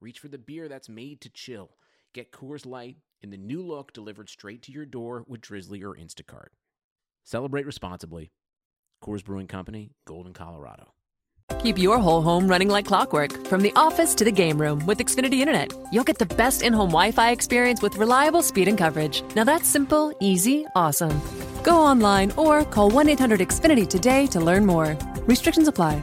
reach for the beer that's made to chill. Get Coors Light in the new look delivered straight to your door with Drizly or Instacart. Celebrate responsibly. Coors Brewing Company, Golden, Colorado. Keep your whole home running like clockwork from the office to the game room with Xfinity Internet. You'll get the best in home Wi Fi experience with reliable speed and coverage. Now that's simple, easy, awesome. Go online or call 1 800 Xfinity today to learn more. Restrictions apply.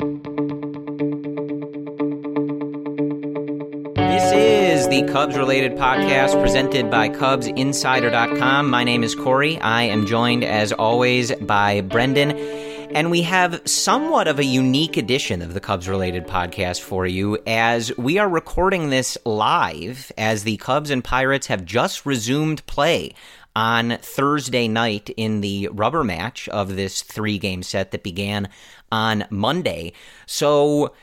This is the Cubs related podcast presented by CubsInsider.com. My name is Corey. I am joined, as always, by Brendan. And we have somewhat of a unique edition of the Cubs related podcast for you as we are recording this live as the Cubs and Pirates have just resumed play on Thursday night in the rubber match of this three game set that began on Monday. So,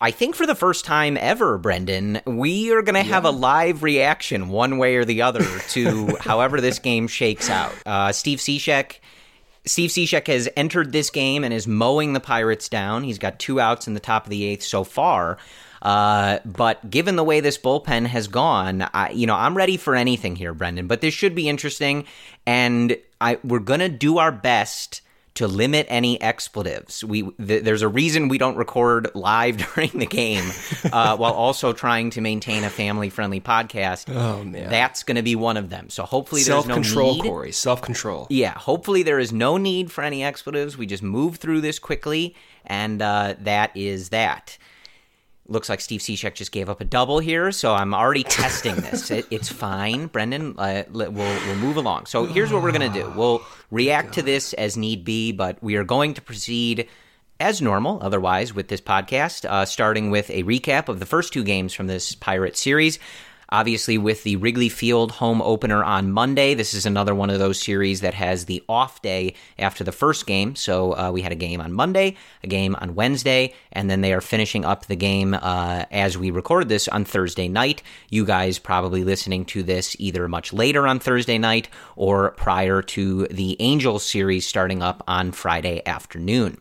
I think for the first time ever, Brendan, we are going to have a live reaction one way or the other to however this game shakes out. Uh, Steve Cishek. Steve Cishek has entered this game and is mowing the Pirates down. He's got two outs in the top of the eighth so far. Uh, but given the way this bullpen has gone, I, you know, I'm ready for anything here, Brendan. But this should be interesting, and I, we're gonna do our best to limit any expletives. We th- there's a reason we don't record live during the game, uh, while also trying to maintain a family friendly podcast. Oh man, That's going to be one of them. So hopefully there's self no control, need. Corey. Self control. Yeah, hopefully there is no need for any expletives. We just move through this quickly, and uh, that is that. Looks like Steve Cishek just gave up a double here, so I'm already testing this. It, it's fine, Brendan. Uh, we'll we'll move along. So here's what we're gonna do. We'll react to this as need be, but we are going to proceed as normal. Otherwise, with this podcast, uh, starting with a recap of the first two games from this Pirate series. Obviously, with the Wrigley Field home opener on Monday, this is another one of those series that has the off day after the first game. So uh, we had a game on Monday, a game on Wednesday, and then they are finishing up the game uh, as we record this on Thursday night. You guys probably listening to this either much later on Thursday night or prior to the Angels series starting up on Friday afternoon.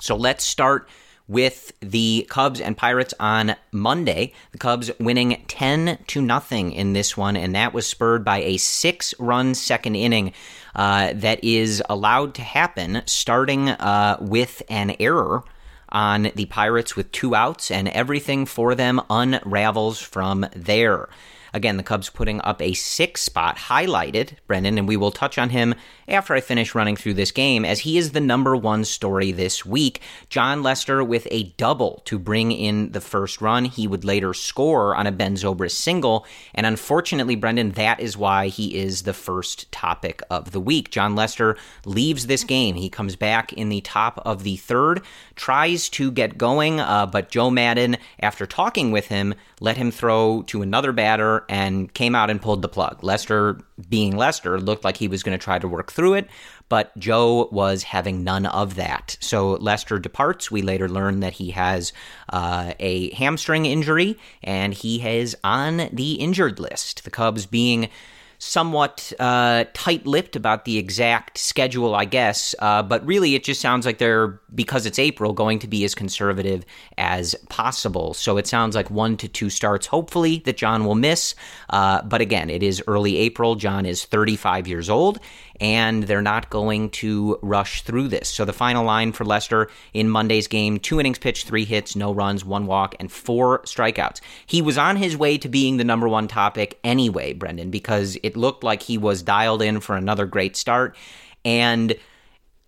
So let's start with the Cubs and Pirates on Monday. The Cubs winning 10 to nothing in this one, and that was spurred by a six run second inning uh, that is allowed to happen starting uh, with an error on the Pirates with two outs, and everything for them unravels from there. Again, the Cubs putting up a six spot highlighted, Brendan, and we will touch on him after I finish running through this game, as he is the number one story this week. Jon Lester with a double to bring in the first run. He would later score on a Ben Zobrist single, and unfortunately, Brendan, that is why he is the first topic of the week. Jon Lester leaves this game. He comes back in the top of the third, tries to get going, uh, but Joe Maddon, after talking with him, let him throw to another batter and came out and pulled the plug. Lester, being Lester, looked like he was going to try to work through it, but Joe was having none of that. So Lester departs. We later learn that he has uh, a hamstring injury and he is on the injured list. The Cubs being somewhat uh, tight-lipped about the exact schedule, I guess. Uh, but really, it just sounds like they're because it's April going to be as conservative as possible. So it sounds like one to two starts, hopefully that Jon will miss. Uh, but again, it is early April. Jon is 35 years old, and they're not going to rush through this. So the final line for Lester in Monday's game two innings pitched, three hits, no runs, one walk, and four strikeouts. He was on his way to being the number one topic anyway, Brendan, because it looked like he was dialed in for another great start. And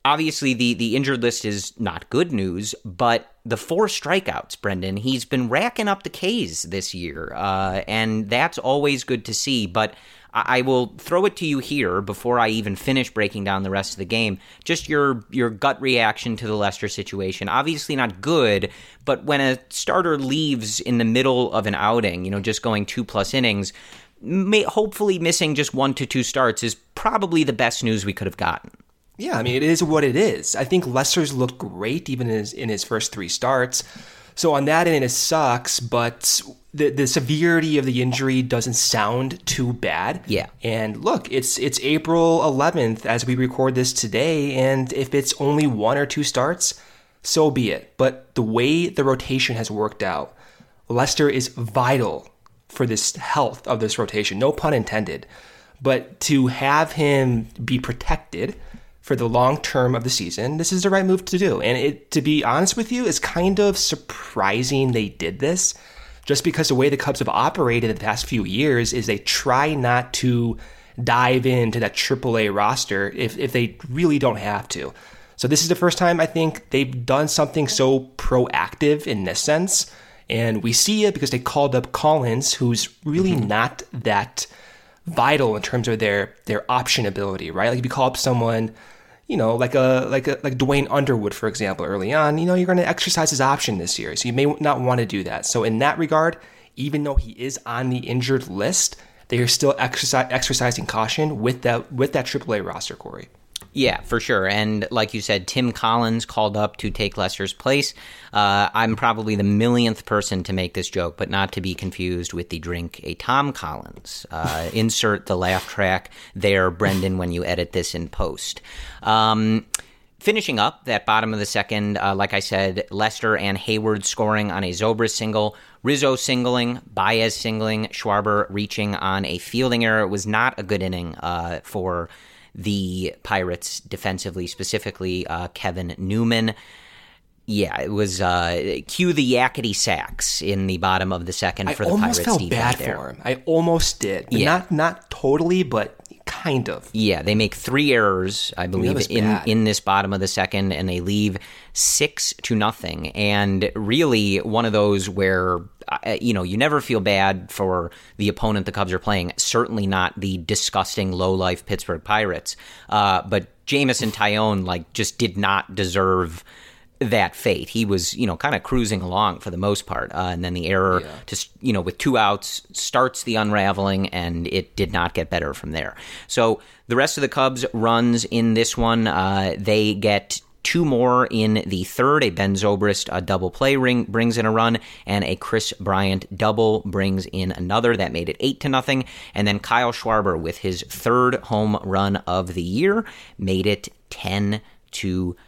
obviously the the injured list is not good news, but the four strikeouts, Brendan, he's been racking up the Ks this year, uh, and that's always good to see. But I, will throw it to you here before I even finish breaking down the rest of the game. Just your your gut reaction to the Lester situation. Obviously not good, but when a starter leaves in the middle of an outing, you know, just going two plus innings. May, hopefully, missing just one to two starts is probably the best news we could have gotten. Yeah, I mean, it is what it is. I think Lester's looked great even in his, in his first three starts. So on that end, it sucks, but the the severity of the injury doesn't sound too bad. Yeah. And look, it's it's April 11th as we record this today, and if it's only one or two starts, so be it. But the way the rotation has worked out, Lester is vital for this health of this rotation. No pun intended. But to have him be protected for the long term of the season, this is the right move to do. And it, to be honest with you, is kind of surprising they did this, just because the way the Cubs have operated the past few years is they try not to dive into that AAA roster if, if they really don't have to. So this is the first time I think they've done something so proactive in this sense. And we see it because they called up Collins, who's really mm-hmm. not that vital in terms of their their option ability, right? Like if you call up someone you know, like a like a like Duane Underwood, for example, early on, you know, you're going to exercise his option this year, so you may not want to do that. So in that regard, even though he is on the injured list, they are still exercise, exercising caution with that with that AAA roster, Corey. Yeah, for sure. And like you said, Tim Collins called up to take Lester's place. Uh, I'm probably the millionth person to make this joke, but not to be confused with the drink a Tom Collins. Uh, insert the laugh track there, Brendan, when you edit this in post. Um, finishing up that bottom of the second, uh, like I said, Lester and Heyward scoring on a Zobrist single. Rizzo singling, Baez singling, Schwarber reaching on a fielding error. It was not a good inning uh, for the Pirates defensively, specifically uh, Kevin Newman. Yeah, it was uh, cue the Yakety Sax in the bottom of the second for I the almost Pirates felt defense bad there. for him. I almost did, Yeah. not not totally, but kind of. Yeah, they make three errors, I believe, in bad. in this bottom of the second, and they leave six to nothing. And really, one of those where uh, you know you never feel bad for the opponent the Cubs are playing. Certainly not the disgusting low life Pittsburgh Pirates. Uh, but Jameson Taillon like just did not deserve that fate. He was, you know, kind of cruising along for the most part, uh, and then the error, just you know, with two outs, starts the unraveling, and it did not get better from there. So the rest of the Cubs runs in this one, uh, they get. Two more in the third. A Ben Zobrist a double play ring brings in a run, and a Kris Bryant double brings in another. That made it eight to nothing. And then Kyle Schwarber with his third home run of the year made it ten to nothing.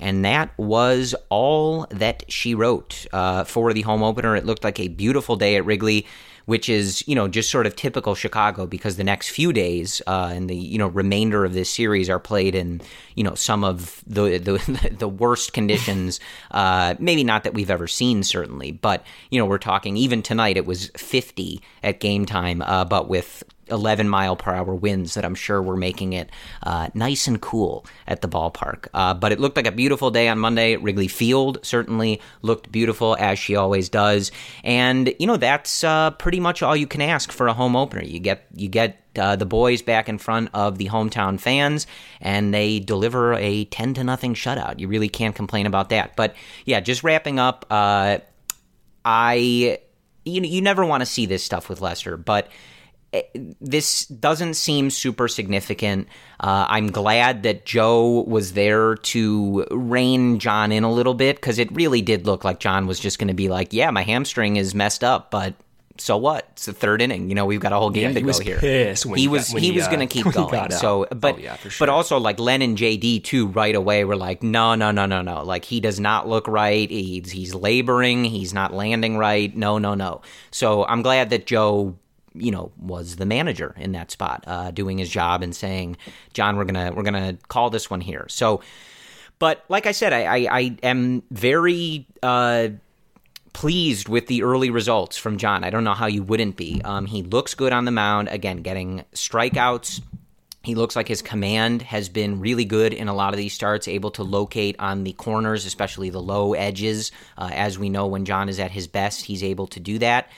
And that was all that she wrote uh, for the home opener. It looked like a beautiful day at Wrigley, which is, you know, just sort of typical Chicago because the next few days uh, and the, you know, remainder of this series are played in, you know, some of the the, the worst conditions. Uh, maybe not that we've ever seen, certainly, but, you know, we're talking even tonight it was 50 at game time, uh, but with 11 mile per hour winds that I'm sure were making it uh, nice and cool at the ballpark. Uh, but it looked like a beautiful day on Monday. Wrigley Field certainly looked beautiful, as she always does. And, you know, that's uh, pretty much all you can ask for a home opener. You get, you get, uh, the boys back in front of the hometown fans, and they deliver a ten to nothing shutout. You really can't complain about that. But yeah, just wrapping up. Uh, I you you never want to see this stuff with Lester, but this doesn't seem super significant. Uh, I'm glad that Joe was there to rein Jon in a little bit because it really did look like Jon was just going to be like, "Yeah, my hamstring is messed up, but." So what? It's the third inning. You know, we've got a whole game Yeah, to go here. he was got- he he, was uh, going to keep going. So, but Oh, yeah, for but also like Len and JD too. Right away, were like, no, no, no, no, no. Like he does not look right. He's he's laboring. He's not landing right. No, no, no. So I'm glad that Joe you know was the manager in that spot, uh, doing his job and saying, "Jon, we're gonna we're gonna call this one here." So, but like I said, I I, I am very. Uh, pleased with the early results from Jon. I don't know how you wouldn't be. Um, he looks good on the mound. Again, getting strikeouts. He looks like his command has been really good in a lot of these starts, able to locate on the corners, especially the low edges. Uh, as we know, when Jon is at his best, he's able to do that.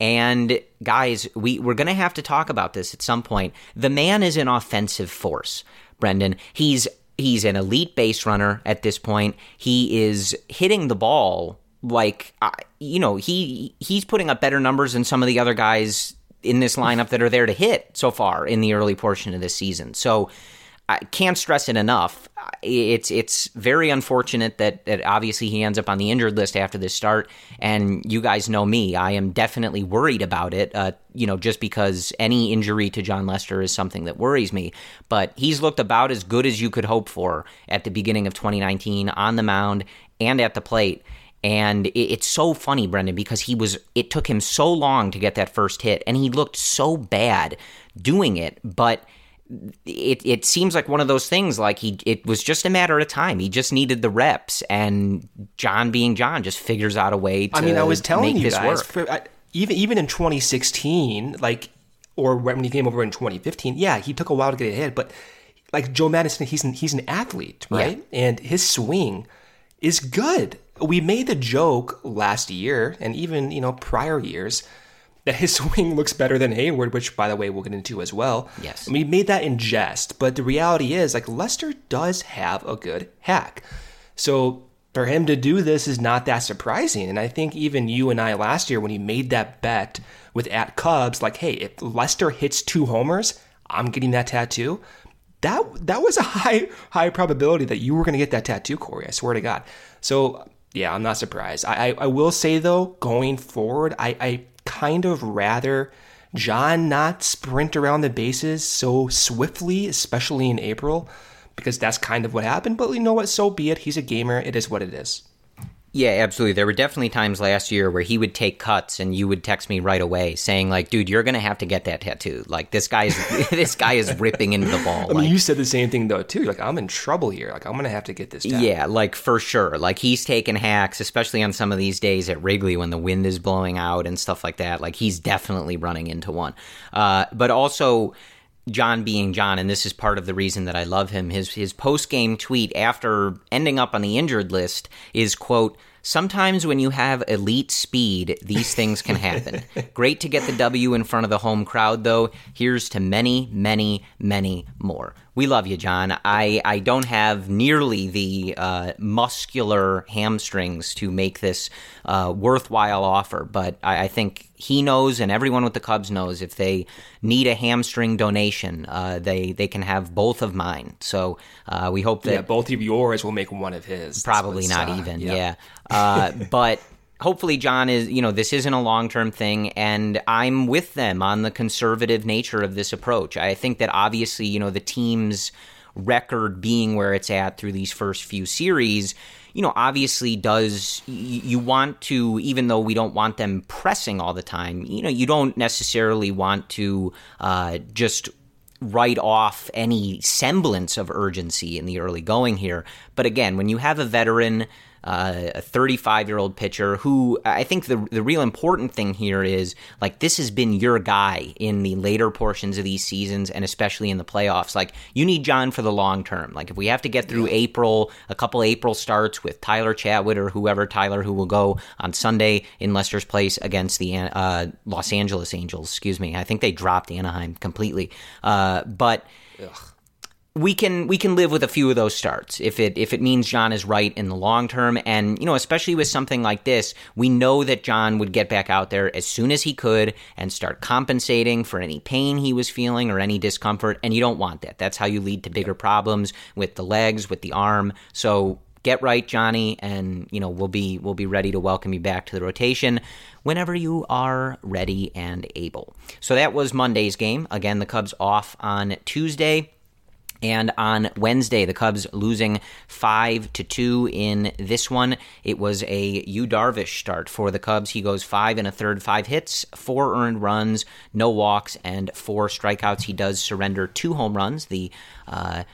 And guys, we, we're going to have to talk about this at some point. The man is an offensive force, Brendan. He's he's an elite base runner at this point. He is hitting the ball like uh, you know he he's putting up better numbers than some of the other guys in this lineup that are there to hit so far in the early portion of this season. So I can't stress it enough. It's it's very unfortunate that, that obviously he ends up on the injured list after this start. And you guys know me; I am definitely worried about it. Uh, you know, just because any injury to Jon Lester is something that worries me. But he's looked about as good as you could hope for at the beginning of 2019 on the mound and at the plate. And it's so funny, Brendan, because he was, it took him so long to get that first hit, and he looked so bad doing it. But it, it seems like one of those things, like he, it was just a matter of time. He just needed the reps, and Jon, being Jon, just figures out a way to. I mean, I was telling you guys, for, uh, even even in 2016, like, or when he came over in 2015, yeah, he took a while to get a hit, but like Joe Madison, he's an, he's an athlete, right? Yeah. And his swing is good we made the joke last year and even, you know, prior years that his swing looks better than Heyward, which by the way we'll get into as well. Yes. And we made that in jest, but the reality is like Lester does have a good hack. So for him to do this is not that surprising. And I think even you and I last year when he made that bet with at Cubs, like, hey, if Lester hits two homers, I'm getting that tattoo. That that was a high high probability that you were going to get that tattoo, Corey. I swear to God. So yeah, I'm not surprised. I, I, I will say though, going forward, I, I kind of rather Jon not sprint around the bases so swiftly, especially in April, because that's kind of what happened. But you know what? So be it. He's a gamer. It is what it is. Yeah, absolutely. There were definitely times last year where he would take cuts and you would text me right away saying like, "Dude, you're going to have to get that tattoo. Like this guy's this guy is ripping into the ball." I mean, you said the same thing though too. Like, I'm in trouble here. Like, I'm going to have to get this tattoo. Yeah, like for sure. Like he's taking hacks, especially on some of these days at Wrigley when the wind is blowing out and stuff like that. Like he's definitely running into one. Uh, but also Jon being Jon, and this is part of the reason that I love him. His his post game tweet after ending up on the injured list is quote. Sometimes when you have elite speed, these things can happen. Great to get the W in front of the home crowd, though. Here's to many, many, many more we love you, Jon. I, I don't have nearly the uh, muscular hamstrings to make this uh, worthwhile offer, but I, I, think he knows, and everyone with the Cubs knows, if they need a hamstring donation, uh, they they can have both of mine. So uh, we hope that yeah, both of yours will make one of his. Probably not uh, even, yeah. yeah. Uh, but hopefully Jon is, you know, this isn't a long term thing, and I'm with them on the conservative nature of this approach. I think that obviously, you know, the team's record being where it's at through these first few series, you know, obviously does you want to, even though we don't want them pressing all the time, you know, you don't necessarily want to uh, just write off any semblance of urgency in the early going here. But again, when you have a veteran uh, a 35 year old pitcher who I think the the real important thing here is like this has been your guy in the later portions of these seasons and especially in the playoffs. Like you need Jon for the long term. Like if we have to get through April, a couple April starts with Tyler Chatwood or whoever Tyler who will go on Sunday in Lester's place against the uh, Los Angeles Angels. Excuse me, I think they dropped Anaheim completely. Uh, but. Ugh we can we can live with a few of those starts if it if it means Jon is right in the long term. And you know especially with something like this we know that Jon would get back out there as soon as he could and start compensating for any pain he was feeling or any discomfort. And you don't want that. That's how you lead to bigger problems with the legs with the arm. So get right Johnny and you know we'll be we'll be ready to welcome you back to the rotation whenever you are ready and able. So that was Monday's game. Again the Cubs off on Tuesday And on Wednesday, the Cubs losing five to two in this one. It was a Yu Darvish start for the Cubs. He goes five and a third, five hits, four earned runs, no walks, and four strikeouts. He does surrender two home runs. The uh,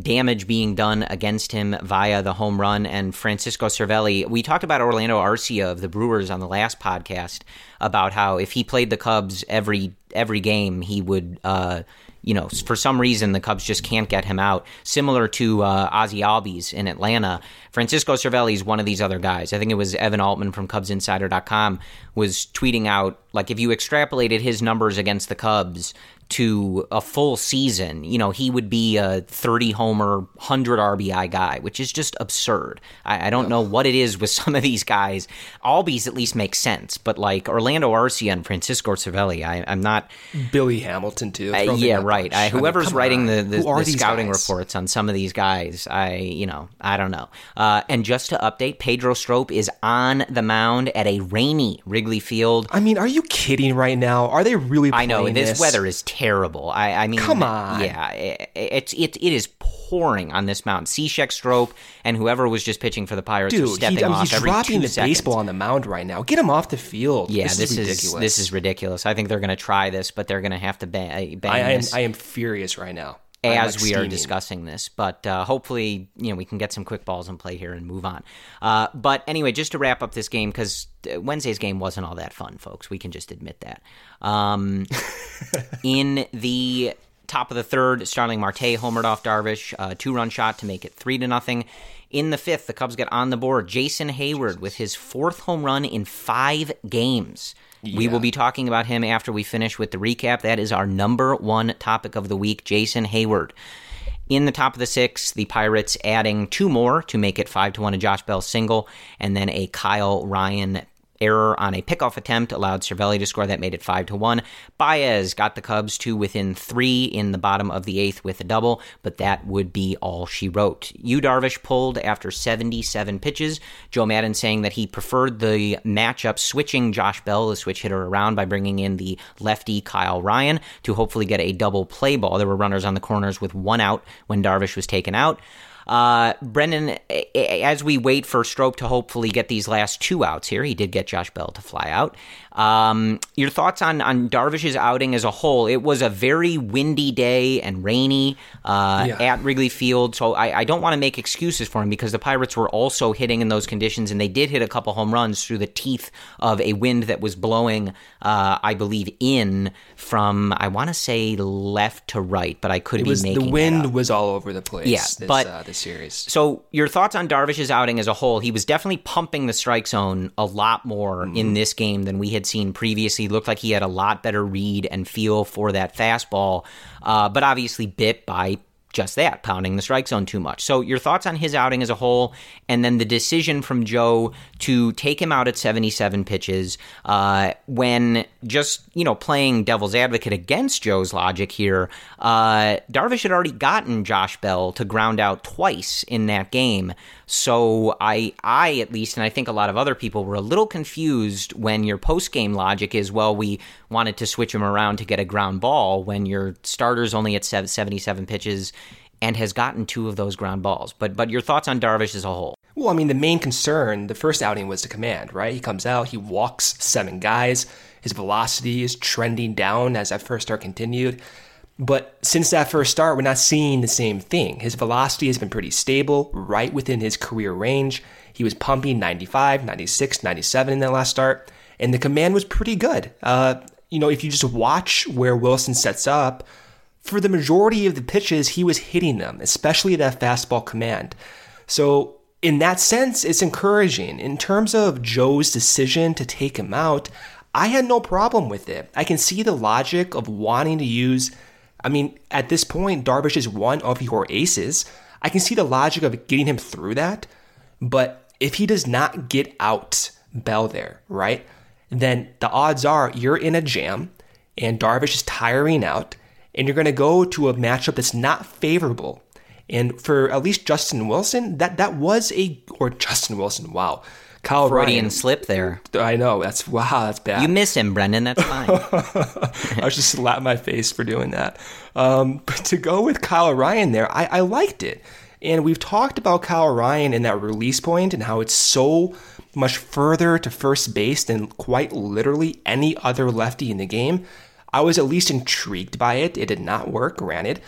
damage being done against him via the home run and Francisco Cervelli. We talked about Orlando Arcia of the Brewers on the last podcast about how if he played the Cubs every every game, he would. Uh, you know, for some reason the Cubs just can't get him out. Similar to uh, Ozzie Albies in Atlanta, Francisco Cervelli is one of these other guys. I think it was Evan Altman from CubsInsider.com was tweeting out like if you extrapolated his numbers against the Cubs to a full season, you know, he would be a 30 homer, 100 RBI guy, which is just absurd. I, I don't know what it is with some of these guys. Albies at least makes sense, but like Orlando Arcia and Francisco Cervelli, I, am not. Billy Hamilton, too. Uh, yeah, right. I, whoever's I mean, writing the, the, the scouting guys? reports on some of these guys, I, you know, I don't know. Uh, and just to update, Pedro Strop is on the mound at a rainy Wrigley Field. I mean, are you kidding right now? Are they really I know, this, this weather is terrible terrible. I, I mean, come on, yeah, it, it's it, it is pouring on this mound. Cishek, Strop, and whoever was just pitching for the Pirates Dude, are stepping he, I mean, off he's every dropping the seconds. baseball on the mound right now. Get him off the field. Yeah, this, this is, is, ridiculous. this is ridiculous. I think they're going to try this, but they're going to have to bang, bang I, I, am. I am furious right now as like we are discussing this. But uh, hopefully, you know, we can get some quick balls in play here and move on. Uh, but anyway, just to wrap up this game, because Wednesday's game wasn't all that fun, folks. We can just admit that. Um, in the top of the third, Starling Marte homered off Darvish, uh, two run shot to make it three to nothing. In the fifth, the Cubs get on the board. Jason Heyward with his fourth home run in five games. Yeah. We will be talking about him after we finish with the recap. That is our number one topic of the week, Jason Heyward. In the top of the six, the Pirates adding two more to make it five to one. A Josh Bell single, and then a Kyle Ryan error on a pickoff attempt allowed Cervelli to score. That made it 5 to 1. Baez got the Cubs to within three in the bottom of the eighth with a double, but that would be all she wrote. Yu Darvish pulled after 77 pitches. Joe Maddon saying that he preferred the matchup switching Josh Bell, the switch hitter, around by bringing in the lefty Kyle Ryan to hopefully get a double play ball. There were runners on the corners with one out when Darvish was taken out. Uh, Brendan, as we wait for Strop to hopefully get these last two outs here, he did get Josh Bell to fly out. Um, your thoughts on, on Darvish's outing as a whole? It was a very windy day and rainy uh, yeah. at Wrigley Field, so I, I don't want to make excuses for him because the Pirates were also hitting in those conditions, and they did hit a couple home runs through the teeth of a wind that was blowing, uh, I believe, in from I want to say left to right, but I could it be was, making the wind was all over the place. Yeah, this, but uh, this series. So your thoughts on Darvish's outing as a whole? He was definitely pumping the strike zone a lot more mm-hmm. in this game than we had seen previously. Looked like he had a lot better read and feel for that fastball, uh, but obviously bit by just that, pounding the strike zone too much. So, your thoughts on his outing as a whole, and then the decision from Joe to take him out at 77 pitches uh, when just, you know, playing devil's advocate against Joe's logic here, uh, Darvish had already gotten Josh Bell to ground out twice in that game. So I, I at least, and I think a lot of other people were a little confused when your post game logic is, well, we wanted to switch him around to get a ground ball when your starter's only at 77 pitches and has gotten two of those ground balls. But but your thoughts on Darvish as a whole? Well, I mean, the main concern, the first outing was the command, right? He comes out, he walks seven guys. His velocity is trending down as that first start continued. But since that first start, we're not seeing the same thing. His velocity has been pretty stable, right within his career range. He was pumping 95, 96, 97 in that last start, and the command was pretty good. Uh, you know, if you just watch where Wilson sets up, for the majority of the pitches, he was hitting them, especially that fastball command. So, in that sense, it's encouraging. In terms of Joe's decision to take him out, I had no problem with it. I can see the logic of wanting to use I mean, at this point, Darvish is one of your aces. I can see the logic of getting him through that. But if he does not get out Bell there, right, then the odds are you're in a jam and Darvish is tiring out and you're going to go to a matchup that's not favorable. And for at least Justin Wilson, that, that was a, or Justin Wilson, wow. Kyle Freudian Ryan. slip there. I know that's wow, that's bad. You miss him, Brendan. That's fine. I was just slap my face for doing that. Um, but to go with Kyle Ryan there, I, I liked it. And we've talked about Kyle Ryan in that release point and how it's so much further to first base than quite literally any other lefty in the game. I was at least intrigued by it. It did not work, granted,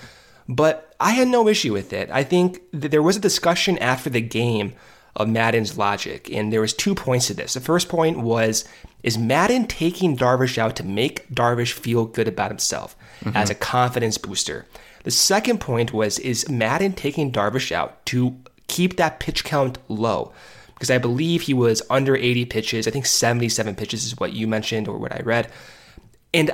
but I had no issue with it. I think that there was a discussion after the game of Maddon's logic, and there was two points to this. The first point was is Maddon taking Darvish out to make Darvish feel good about himself mm-hmm. as a confidence booster. The second point was is Maddon taking Darvish out to keep that pitch count low because I believe he was under 80 pitches. I think 77 pitches is what you mentioned or what I read. And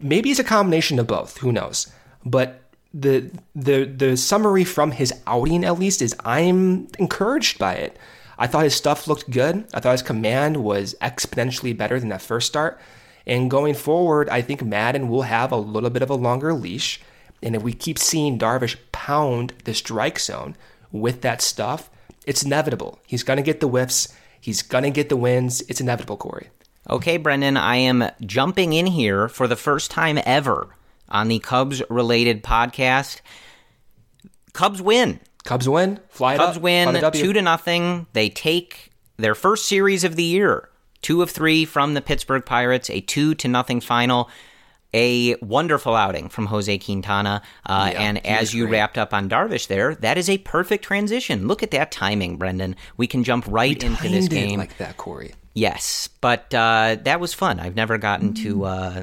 maybe it's a combination of both, who knows. But the the the summary from his outing at least is I'm encouraged by it. I thought his stuff looked good. I thought his command was exponentially better than that first start. And going forward, I think Maddon will have a little bit of a longer leash. And if we keep seeing Darvish pound the strike zone with that stuff, it's inevitable. He's going to get the whiffs. He's going to get the wins. It's inevitable, Corey. Okay, Brendan, I am jumping in here for the first time ever on the Cubs related podcast. Cubs win. Cubs win. Fly Cubs up. win two to nothing. They take their first series of the year, two of three from the Pittsburgh Pirates, a two to nothing final. A wonderful outing from Jose Quintana. Uh, Yeah, and as you great. wrapped up on Darvish there, that is a perfect transition. Look at that timing, Brendan. We can jump right into this game. like that, Corey. Yes, but uh, that was fun. I've never gotten to uh,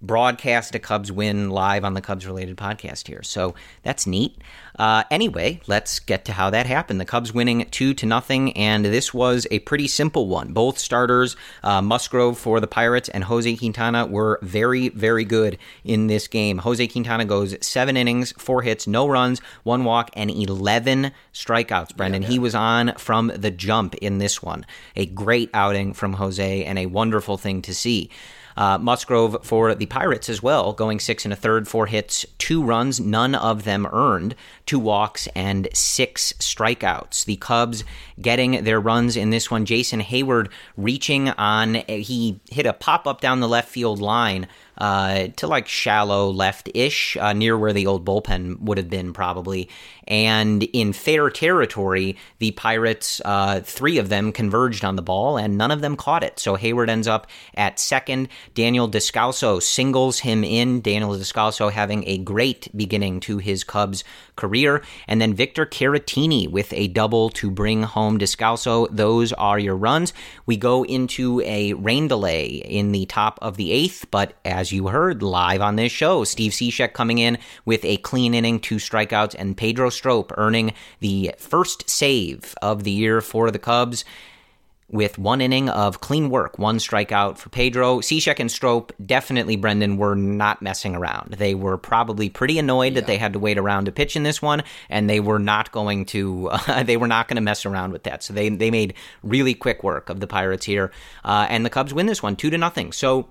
broadcast a Cubs win live on the Cubs related podcast here, so that's neat. Uh, anyway, let's get to how that happened. The Cubs winning two to nothing, and this was a pretty simple one. Both starters, uh, Musgrove for the Pirates and Jose Quintana, were very, very good in this game. Jose Quintana goes seven innings, four hits, no runs, one walk, and eleven strikeouts. Brendan, he was on from the jump in this one. A great outing from Jose, and a wonderful thing to see. Uh, Musgrove for the Pirates as well, going six and a third, four hits, two runs, none of them earned, two walks, and six strikeouts. The Cubs getting their runs in this one. Jason Heyward reaching on, he hit a pop up down the left field line. Uh, to like shallow left ish, uh, near where the old bullpen would have been, probably. And in fair territory, the Pirates, uh, three of them converged on the ball, and none of them caught it. So Heyward ends up at second. Daniel Descalso singles him in. Daniel Descalso having a great beginning to his Cubs career. And then Victor Caratini with a double to bring home Descalso. Those are your runs. We go into a rain delay in the top of the eighth, but as you heard live on this show, Steve Cishek coming in with a clean inning, two strikeouts, and Pedro Strop earning the first save of the year for the Cubs with one inning of clean work, one strikeout for Pedro. Cishek and Strop definitely, Brendan, were not messing around. They were probably pretty annoyed that they had to wait around to pitch in this one, and they were not going to uh, they were not going to mess around with that. So they they made really quick work of the Pirates here, uh, and the Cubs win this one two to nothing. So.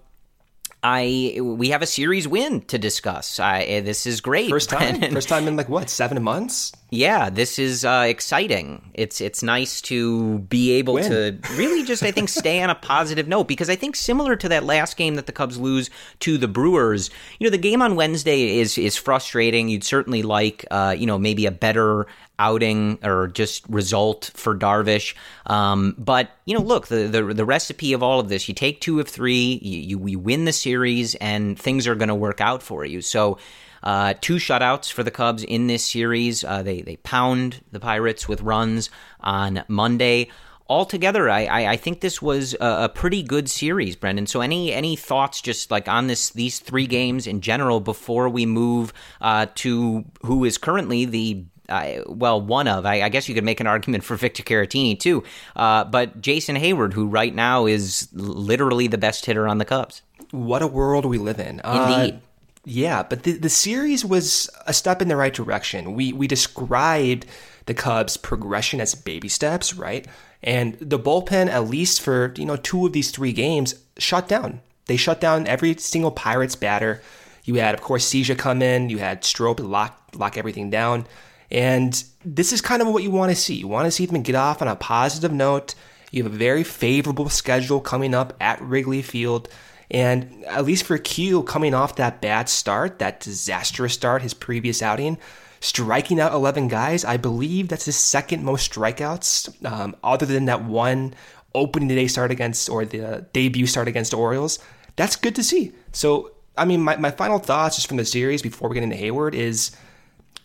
I we have a series win to discuss. I, this is great. First time, first time in like what seven months? Yeah, this is uh, exciting. It's it's nice to be able Win. to really just I think stay on a positive note because I think similar to that last game that the Cubs lose to the Brewers, you know, the game on Wednesday is is frustrating. You'd certainly like uh, you know maybe a better outing or just result for Darvish. Um, but you know, look, the, the the recipe of all of this: you take two of three, you you, you win the series, and things are going to work out for you. So. Uh, two shutouts for the Cubs in this series. Uh, they they pound the Pirates with runs on Monday. Altogether, I, I, I think this was a, a pretty good series, Brendan. So, any any thoughts just like on this these three games in general before we move uh, to who is currently the uh, well, one of. I, I guess you could make an argument for Victor Caratini too, uh, but Jason Heyward, who right now is literally the best hitter on the Cubs. What a world we live in. Uh, Indeed. Yeah, but the the series was a step in the right direction. We we described the Cubs' progression as baby steps, right? And the bullpen, at least for you know two of these three games, shut down. They shut down every single Pirates batter. You had, of course, Seja come in. You had Strop lock lock everything down. And this is kind of what you want to see. You want to see them get off on a positive note You have a very favorable schedule coming up at Wrigley Field. And at least for Q, coming off that bad start, that disastrous start, his previous outing, striking out 11 guys, I believe that's his second most strikeouts, um, other than that one opening day start against, or the debut start against the Orioles. That's good to see. So, I mean, my, my final thoughts just from the series before we get into Heyward is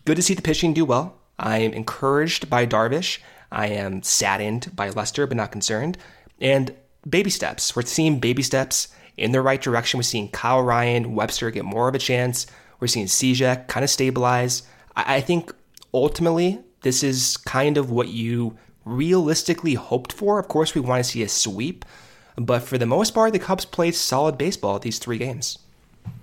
good to see the pitching do well. I am encouraged by Darvish. I am saddened by Lester, but not concerned. And baby steps. We're seeing baby steps in the right direction. We're seeing Kyle Ryan, Webster get more of a chance. We're seeing Cishek kind of stabilize. I, I think ultimately this is kind of what you realistically hoped for. Of course, we want to see a sweep, but for the most part, the Cubs played solid baseball these three games.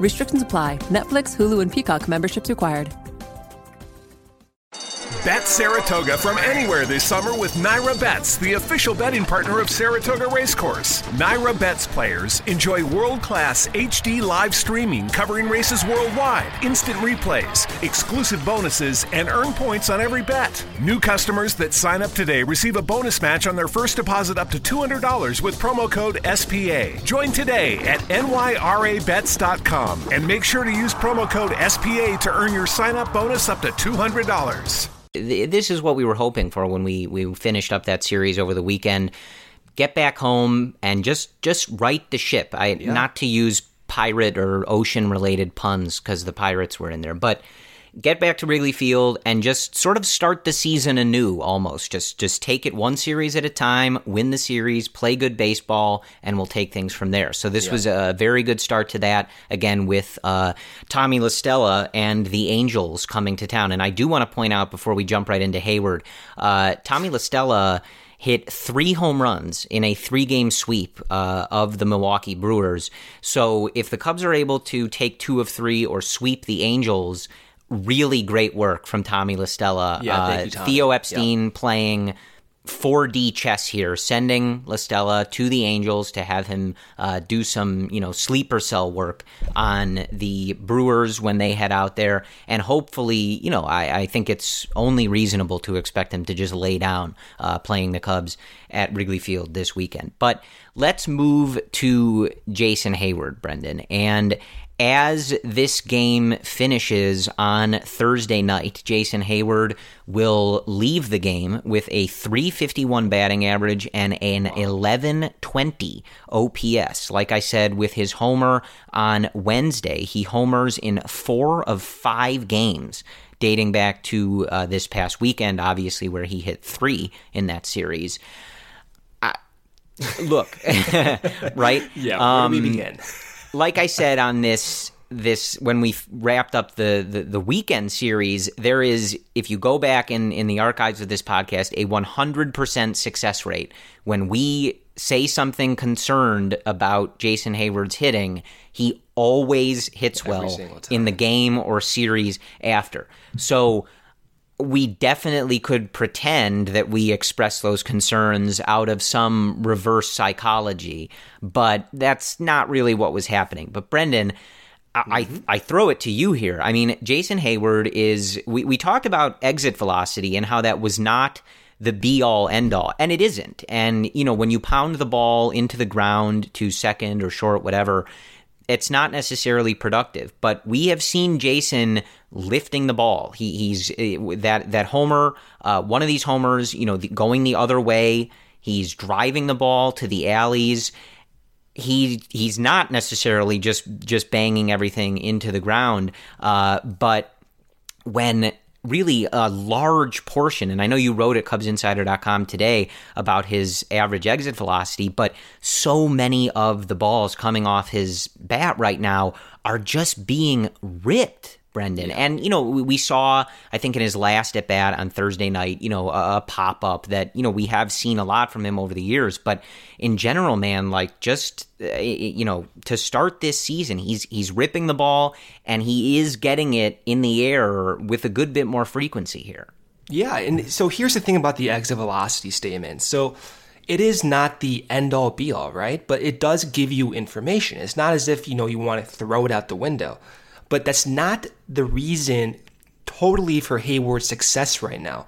Restrictions apply. Netflix, Hulu, and Peacock memberships required. Bet Saratoga from anywhere this summer with NYRA Bets, the official betting partner of Saratoga Racecourse. NYRA Bets players enjoy world class HD live streaming covering races worldwide, instant replays, exclusive bonuses, and earn points on every bet. New customers that sign up today receive a bonus match on their first deposit up to $200 with promo code SPA. Join today at nyrabets.com and make sure to use promo code SPA to earn your sign up bonus up to $200 this is what we were hoping for when we we finished up that series over the weekend. Get back home and just just right the ship. I yeah. not to use pirate or ocean related puns because the pirates were in there, but get back to Wrigley Field and just sort of start the season anew almost. Just just take it one series at a time, win the series, play good baseball, and we'll take things from there. So this yeah. was a very good start to that, again, with uh, Tommy La Stella and the Angels coming to town. And I do want to point out before we jump right into Heyward, uh, Tommy La Stella hit three home runs in a three game sweep uh, of the Milwaukee Brewers. So if the Cubs are able to take two of three or sweep the Angels, really great work from Tommy La Stella. Yeah, uh, you, Theo Epstein yeah. playing 4D chess here, sending La Stella to the Angels to have him uh, do some, you know, sleeper cell work on the Brewers when they head out there, and hopefully, you know, I, I think it's only reasonable to expect him to just lay down uh, playing the Cubs at Wrigley Field this weekend. But let's move to Jason Heyward, Brendan, and as this game finishes on Thursday night, Jason Heyward will leave the game with a 351 batting average and an 1120 OPS. Like I said, with his homer on Wednesday, he homers in four of five games dating back to uh, this past weekend, obviously, where he hit three in that series. look, right? Yeah, where um, do we um, begin? Like I said on this this when we wrapped up the, the, the weekend series, there is if you go back in in the archives of this podcast, a 100% success rate when we say something concerned about Jason Heyward's hitting, he always hits Every well in the game or series after. So we definitely could pretend that we express those concerns out of some reverse psychology, but that's not really what was happening. But Brendan, I, mm-hmm. I, throw it to you here. I mean, Jason Heyward is. We, we talked about exit velocity and how that was not the be all end all, and it isn't. And you know, when you pound the ball into the ground to second or short, whatever, it's not necessarily productive. But we have seen Jason lifting the ball. He, he's eh, that that homer, uh, one of these homers, you know, the, going the other way. He's driving the ball to the alleys. He he's not necessarily just just banging everything into the ground, uh, but when really a large portion, and I know you wrote at CubsInsider.com today about his average exit velocity, but so many of the balls coming off his bat right now are just being ripped Brendan. And, you know, we saw, I think, in his last at bat on Thursday night, you know, a, a pop up that, you know, we have seen a lot from him over the years. But in general, man, like just, uh, you know, to start this season, he's, he's ripping the ball and he is getting it in the air with a good bit more frequency here. Yeah. And so here's the thing about the exit velocity statement. So, it is not the end all be all, right? But it does give you information. It's not as if, you know, you want to throw it out the window. But that's not the reason totally for Heyward's success right now.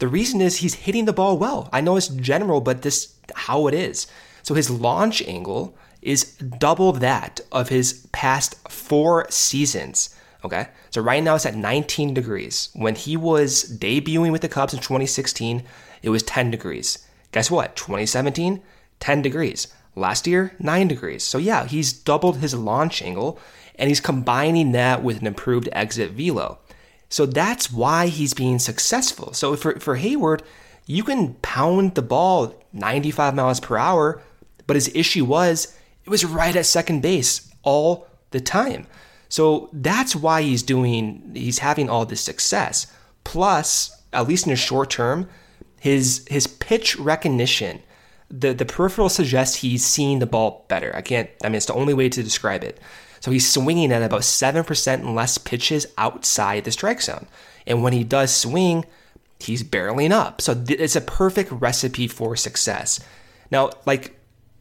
The reason is he's hitting the ball well. I know it's general, but this how it is. So his launch angle is double that of his past four seasons. Okay. So right now it's at 19 degrees. When he was debuting with the Cubs in 2016, it was 10 degrees. Guess what? 2017, 10 degrees. Last year, 9 degrees. So yeah, he's doubled his launch angle and he's combining that with an improved exit velo. So that's why he's being successful. So for, for Heyward, you can pound the ball 95 miles per hour, but his issue was it was right at second base all the time. So that's why he's doing, he's having all this success. Plus, at least in the short term, his his pitch recognition, the the peripheral suggests he's seeing the ball better. I can't. I mean, it's the only way to describe it. So he's swinging at about seven percent less pitches outside the strike zone, and when he does swing, he's barreling up. So th- it's a perfect recipe for success. Now, like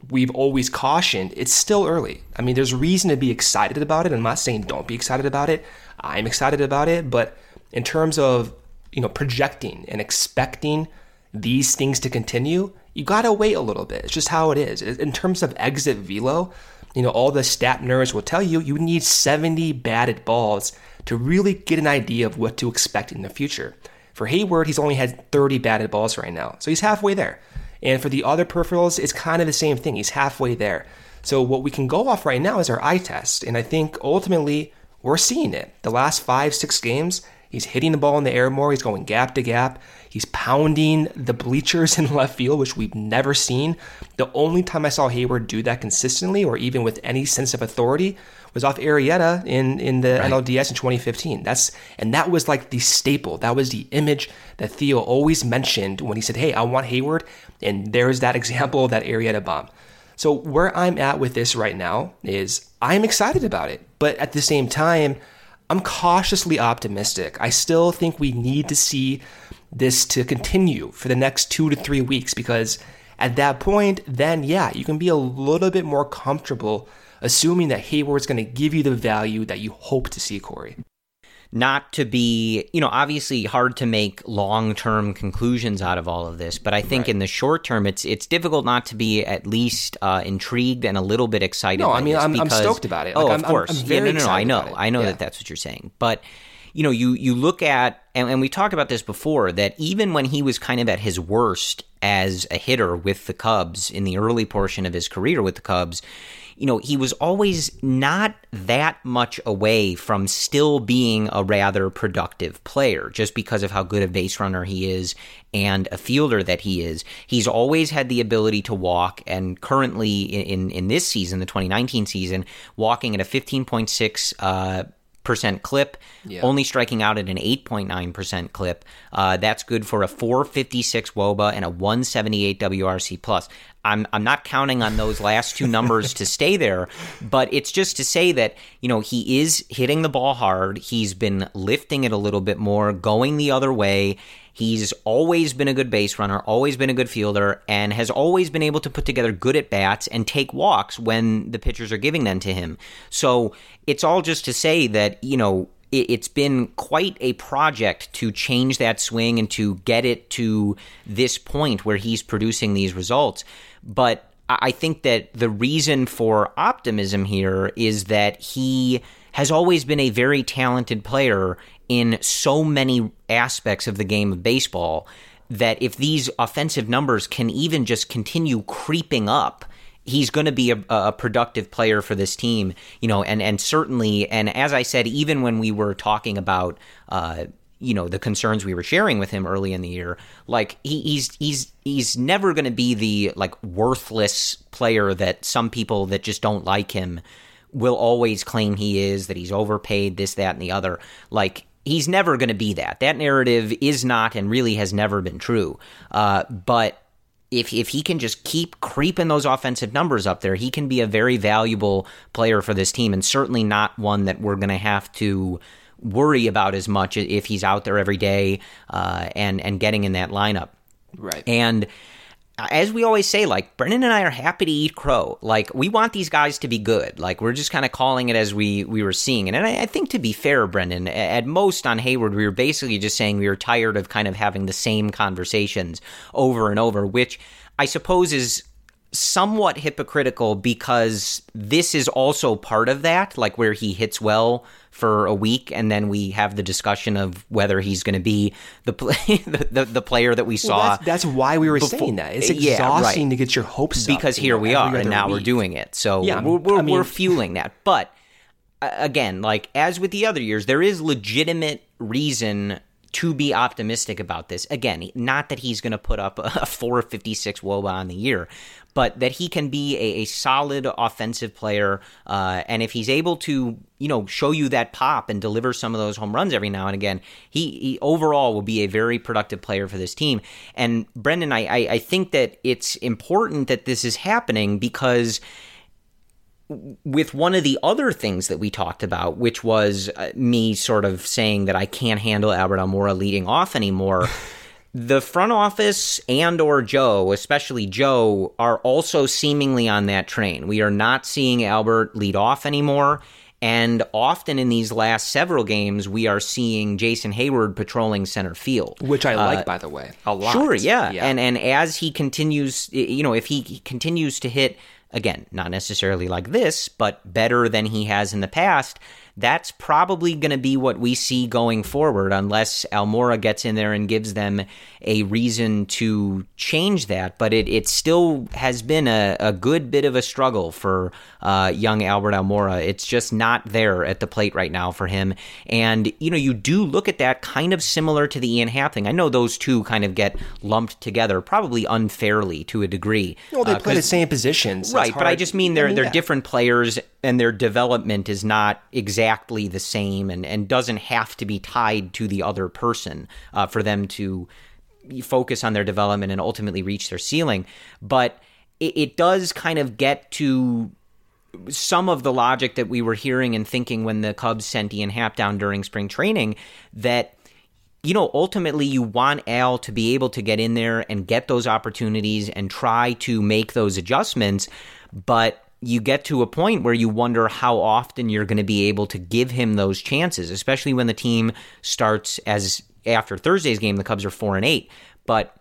we've always cautioned, it's still early. I mean, there's reason to be excited about it. I'm not saying don't be excited about it. I'm excited about it, but in terms of you know projecting and expecting these things to continue, you gotta wait a little bit. It's just how it is. In terms of exit velo, you know, all the stat nerds will tell you you need 70 batted balls to really get an idea of what to expect in the future. For Heyward, he's only had 30 batted balls right now, so he's halfway there. And for the other peripherals, it's kind of the same thing. He's halfway there. So what we can go off right now is our eye test, and I think ultimately we're seeing it. The last five, six games, He's hitting the ball in the air more. He's going gap to gap. He's pounding the bleachers in left field, which we've never seen. The only time I saw Heyward do that consistently or even with any sense of authority was off Arrieta in, in the right. NLDS in 2015. That's and that was like the staple. That was the image that Theo always mentioned when he said, Hey, I want Heyward. And there's that example of that Arrieta bomb. So where I'm at with this right now is I'm excited about it. But at the same time, I'm cautiously optimistic. I still think we need to see this to continue for the next two to three weeks because at that point, then yeah, you can be a little bit more comfortable assuming that Heyward's going to give you the value that you hope to see, Corey not to be, you know, obviously hard to make long-term conclusions out of all of this, but I think right. in the short term, it's it's difficult not to be at least uh, intrigued and a little bit excited. No, I mean, I'm, because, I'm, stoked about it. Oh, like, oh, I'm, of course. yeah, no, no, no. I know, I know yeah. that that's what you're saying, but you know, you you look at and, and we talked about this before that even when he was kind of at his worst as a hitter with the Cubs in the early portion of his career with the Cubs, you know, he was always not that much away from still being a rather productive player just because of how good a base runner he is and a fielder that he is. He's always had the ability to walk, and currently in, in, this season, the 2019 season, walking at a 15.6 uh, percent clip, yeah. only striking out at an 8.9 percent clip. Uh, that's good for a 456 WOBA and a 178 WRC plus. I'm I'm not counting on those last two numbers to stay there, but it's just to say that you know he is hitting the ball hard. He's been lifting it a little bit more, going the other way. He's always been a good base runner, always been a good fielder, and has always been able to put together good at bats and take walks when the pitchers are giving them to him. So it's all just to say that, you know, it's been quite a project to change that swing and to get it to this point where he's producing these results. But I think that the reason for optimism here is that he has always been a very talented player in so many aspects of the game of baseball that if these offensive numbers can even just continue creeping up, he's going to be a, a, productive player for this team, you know, and, and certainly, and as I said, even when we were talking about, uh, you know, the concerns we were sharing with him early in the year, like he, he's, he's, he's never going to be the like worthless player that some people that just don't like him will always claim he is, that he's overpaid, this, that, and the other. Like, he's never going to be that. That narrative is not and really has never been true. Uh, but if if he can just keep creeping those offensive numbers up there, he can be a very valuable player for this team, and certainly not one that we're going to have to worry about as much if he's out there every day uh, and and getting in that lineup. Right. And as we always say, like Brendan and I are happy to eat crow. Like we want these guys to be good. Like we're just kind of calling it as we we were seeing it. And I, I, think to be fair, Brendan, at most on Heyward, we were basically just saying we were tired of kind of having the same conversations over and over, which I suppose is somewhat hypocritical because this is also part of that, like where he hits well for a week, and then we have the discussion of whether he's going to be the, play, the, the, the player that we saw. Well, that's, that's, why we were before, saying that. It's exhausting yeah, right. to get your hopes up. because here we are, and now week. we're doing it. So yeah, we're we're, I mean, we're fueling that, but. Again, like as with the other years, there is legitimate reason to be optimistic about this. Again, not that he's going to put up a 456 WOBA on the year, but that he can be a, a solid offensive player. Uh, and if he's able to, you know, show you that pop and deliver some of those home runs every now and again, he, he overall will be a very productive player for this team. And Brendan, I, I, I think that it's important that this is happening because with one of the other things that we talked about, which was uh, me sort of saying that I can't handle Albert Almora leading off anymore. the front office and or Joe, especially Joe, are also seemingly on that train. We are not seeing Albert lead off anymore. And often in these last several games, we are seeing Jason Heyward patrolling center field, which I like, uh, by the way, a lot. Sure, yeah. yeah. and and as he continues, you know, if he continues to hit again, not necessarily like this, but better than he has in the past, that's probably going to be what we see going forward unless Almora gets in there and gives them a reason to change that. But it, it still has been a, a good bit of a struggle for uh, young Albert Almora. It's just not there at the plate right now for him. And, you know, you do look at that kind of similar to the Ian Happ thing. I know those two kind of get lumped together, probably unfairly to a degree. Well, they uh, play the same positions. Right, but I just mean they're, I mean, they're yeah. different players and their development is not exactly the same and, and doesn't have to be tied to the other person uh, for them to focus on their development and ultimately reach their ceiling. But it, it does kind of get to some of the logic that we were hearing and thinking when the Cubs sent Ian Happ down during spring training that you know, ultimately you want Al to be able to get in there and get those opportunities and try to make those adjustments, but you get to a point where you wonder how often you're going to be able to give him those chances, especially when the team starts as after Thursday's game, the Cubs are four and eight. But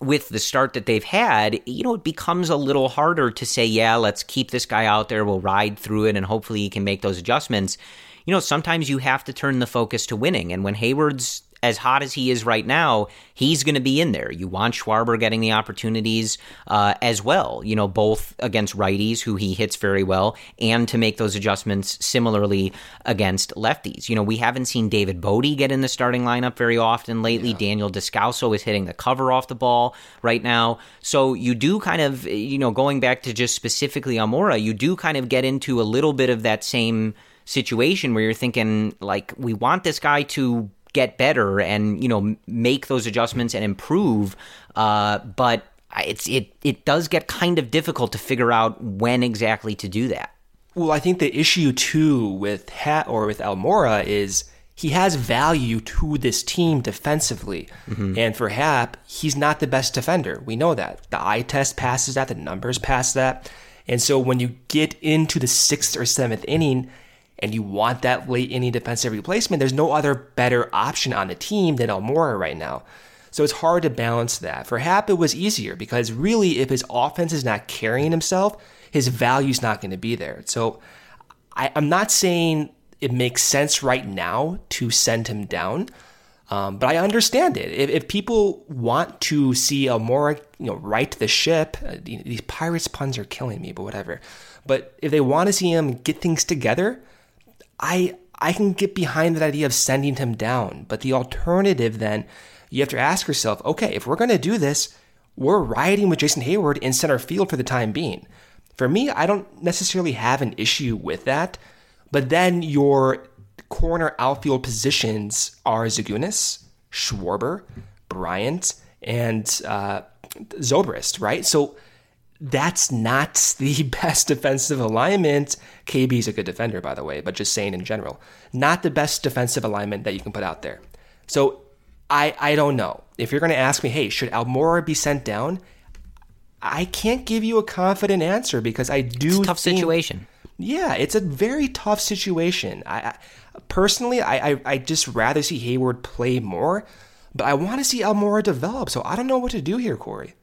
with the start that they've had, you know, it becomes a little harder to say, yeah, let's keep this guy out there. We'll ride through it and hopefully he can make those adjustments. You know, sometimes you have to turn the focus to winning. And when Heyward's as hot as he is right now, he's going to be in there. You want Schwarber getting the opportunities uh, as well, you know, both against righties, who he hits very well, and to make those adjustments similarly against lefties. You know, we haven't seen David Bote get in the starting lineup very often lately. Yeah. Daniel Descalso is hitting the cover off the ball right now. So you do kind of, you know, going back to just specifically Almora, you do kind of get into a little bit of that same situation where you're thinking like we want this guy to get better and you know make those adjustments and improve. Uh, but it's it it does get kind of difficult to figure out when exactly to do that. Well, I think the issue too with Happ or with Almora is he has value to this team defensively. Mm-hmm. And for Happ, he's not the best defender. We know that. The eye test passes that, the numbers pass that. And so when you get into the sixth or seventh inning, and you want that late inning defensive replacement, there's no other better option on the team than Almora right now. So it's hard to balance that. For Happ, it was easier because really, if his offense is not carrying himself, his value's not going to be there. So I, am not saying it makes sense right now to send him down, um, but I understand it. If, if, people want to see Almora, you know, right the ship, uh, these Pirates puns are killing me, but whatever. But if they want to see him get things together, I I can get behind that idea of sending him down. But the alternative then, you have to ask yourself, okay, if we're going to do this, we're riding with Jason Heyward in center field for the time being. For me, I don't necessarily have an issue with that. But then your corner outfield positions are Zagunis, Schwarber, Bryant, and uh, Zobrist, right? So that's not the best defensive alignment. KB is a good defender, by the way, but just saying in general, not the best defensive alignment that you can put out there. So I I don't know. If you're going to ask me, hey, should Almora be sent down? I can't give you a confident answer because I do tough think, situation. Yeah, it's a very tough situation. I, I personally, I, I I just rather see Heyward play more, but I want to see Almora develop. So I don't know what to do here, Corey.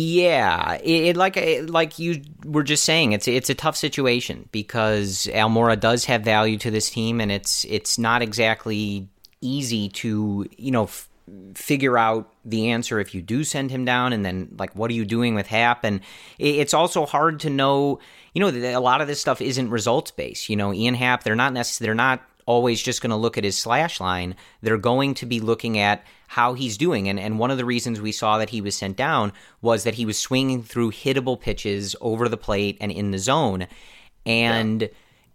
Yeah, it, it like it, like you were just saying, it's it's a tough situation because Almora does have value to this team, and it's it's not exactly easy to you know f- figure out the answer if you do send him down, and then like what are you doing with Happ, and it, it's also hard to know. You know, a lot of this stuff isn't results based. You know, Ian Happ, they're not necessarily they're not always just going to look at his slash line. They're going to be looking at how he's doing. And, and one of the reasons we saw that he was sent down was that he was swinging through hittable pitches over the plate and in the zone. And. Yeah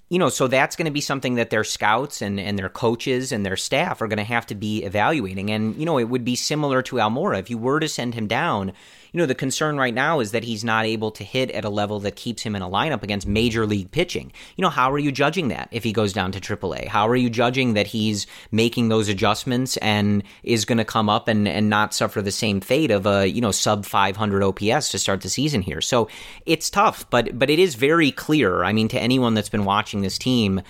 you know, so that's going to be something that their scouts and, and their coaches and their staff are going to have to be evaluating. And, you know, it would be similar to Almora. If you were to send him down, you know, the concern right now is that he's not able to hit at a level that keeps him in a lineup against major league pitching. You know, how are you judging that if he goes down to AAA? How are you judging that he's making those adjustments and is going to come up and, and not suffer the same fate of a, you know, sub 500 OPS to start the season here? So it's tough, but, but it is very clear. I mean, to anyone that's been watching this team,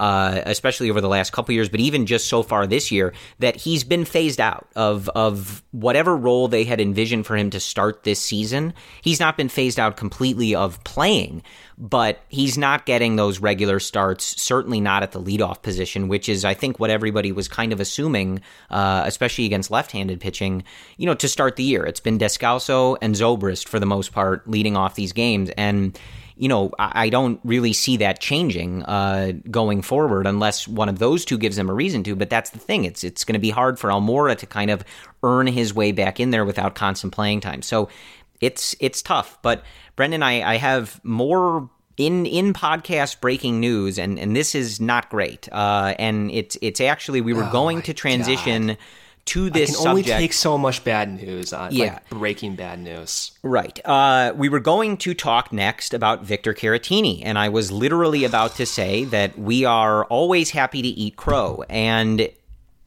uh, especially over the last couple years, but even just so far this year, that he's been phased out of of whatever role they had envisioned for him to start this season. He's not been phased out completely of playing, but he's not getting those regular starts. Certainly not at the leadoff position, which is I think what everybody was kind of assuming, uh, especially against left-handed pitching. You know, to start the year, it's been Descalso and Zobrist for the most part leading off these games, and you know, I, I don't really see that changing uh, going forward unless one of those two gives him a reason to. But that's the thing; it's it's going to be hard for Almora to kind of earn his way back in there without constant playing time. So it's it's tough. But Brendan, I, I have more in in podcast breaking news, and and this is not great. Uh, and it's it's actually we were Oh going to transition. God. To this I can only take so much bad news on Yeah. like breaking bad news. Right. Uh, we were going to talk next about Victor Caratini, and I was literally about to say that we are always happy to eat crow. And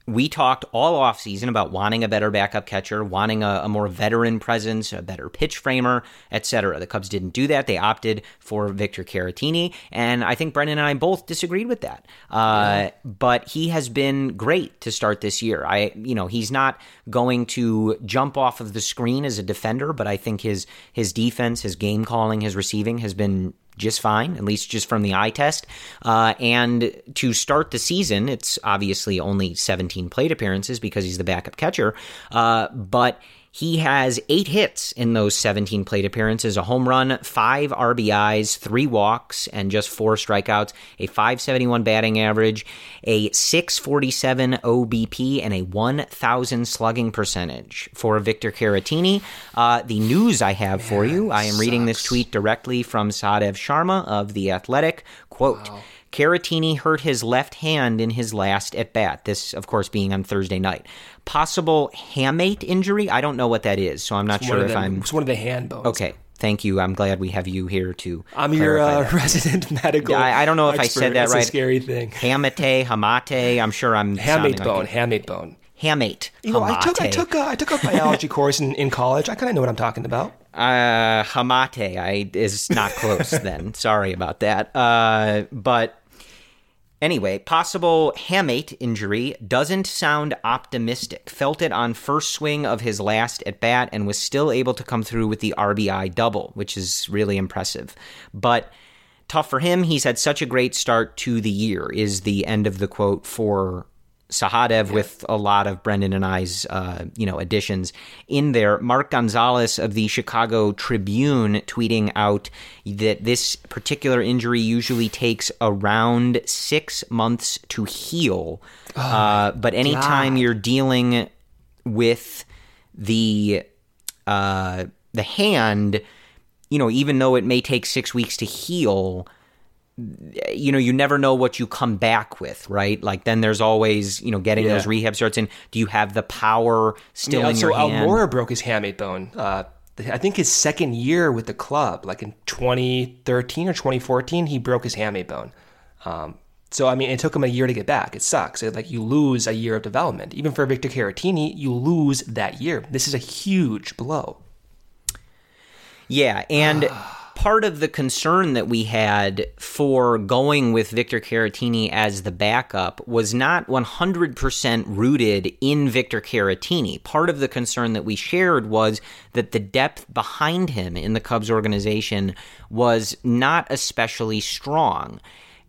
we talked all offseason about wanting a better backup catcher, wanting a, a more veteran presence, a better pitch framer, etc. The Cubs didn't do that. They opted for Victor Caratini, and I think Brendan and I both disagreed with that. Uh, But he has been great to start this year. I, you know, he's not going to jump off of the screen as a defender, but I think his his defense, his game calling, his receiving has been just fine, at least just from the eye test. Uh, and to start the season, it's obviously only 17 plate appearances because he's the backup catcher, uh, but he has eight hits in those 17 plate appearances a home run, five RBIs, three walks, and just four strikeouts, a 571 batting average, a 647 OBP, and a 1,000 slugging percentage for Victor Caratini. Uh, the news I have for you I am reading this tweet directly from Sahadev Sharma of The Athletic. Quote, Caratini hurt his left hand in his last at bat. This, of course, being on Thursday night. Possible hamate injury. I don't know what that is, so I'm not One sure if the- I'm It's one of the hand bones. okay. Thank you. I'm glad we have you here to. I'm your uh, resident medical. Yeah, I, I don't know if I said that it's right. A scary thing. Hamate, hamate. I'm sure I'm Hamate like bone. it. Hamate bone. Hamate. You know, I took I took a, I took a biology course in, in college. I kind of know what I'm talking about. Uh, hamate I is not close then. Sorry about that. Uh, but anyway, possible hamate injury doesn't sound optimistic. Felt it on first swing of his last at bat and was still able to come through with the RBI double, which is really impressive. But tough for him. He's had such a great start to the year. Is the end of the quote for Sahadev with a lot of Brendan and I's, uh, you know, additions in there. Mark Gonzalez of the Chicago Tribune tweeting out that this particular injury usually takes around six months to heal. uh, but anytime you're dealing with the uh, the hand, you know, even though it may take six weeks to heal, you know, you never know what you come back with, right? Like then there's always, you know, getting Yeah. those rehab starts in. Do you have the power still Yeah, in so your hand? So Almora broke his hamate bone. Uh, I think his second year with the club, like in 2013 or 2014, he broke his hamate bone. Um, so I mean, it took him a year to get back. It sucks. It, like you lose a year of development. Even for Victor Caratini, you lose that year. This is a huge blow. Yeah, and part of the concern that we had for going with Victor Caratini as the backup was not 100% rooted in Victor Caratini. Part of the concern that we shared was that the depth behind him in the Cubs organization was not especially strong.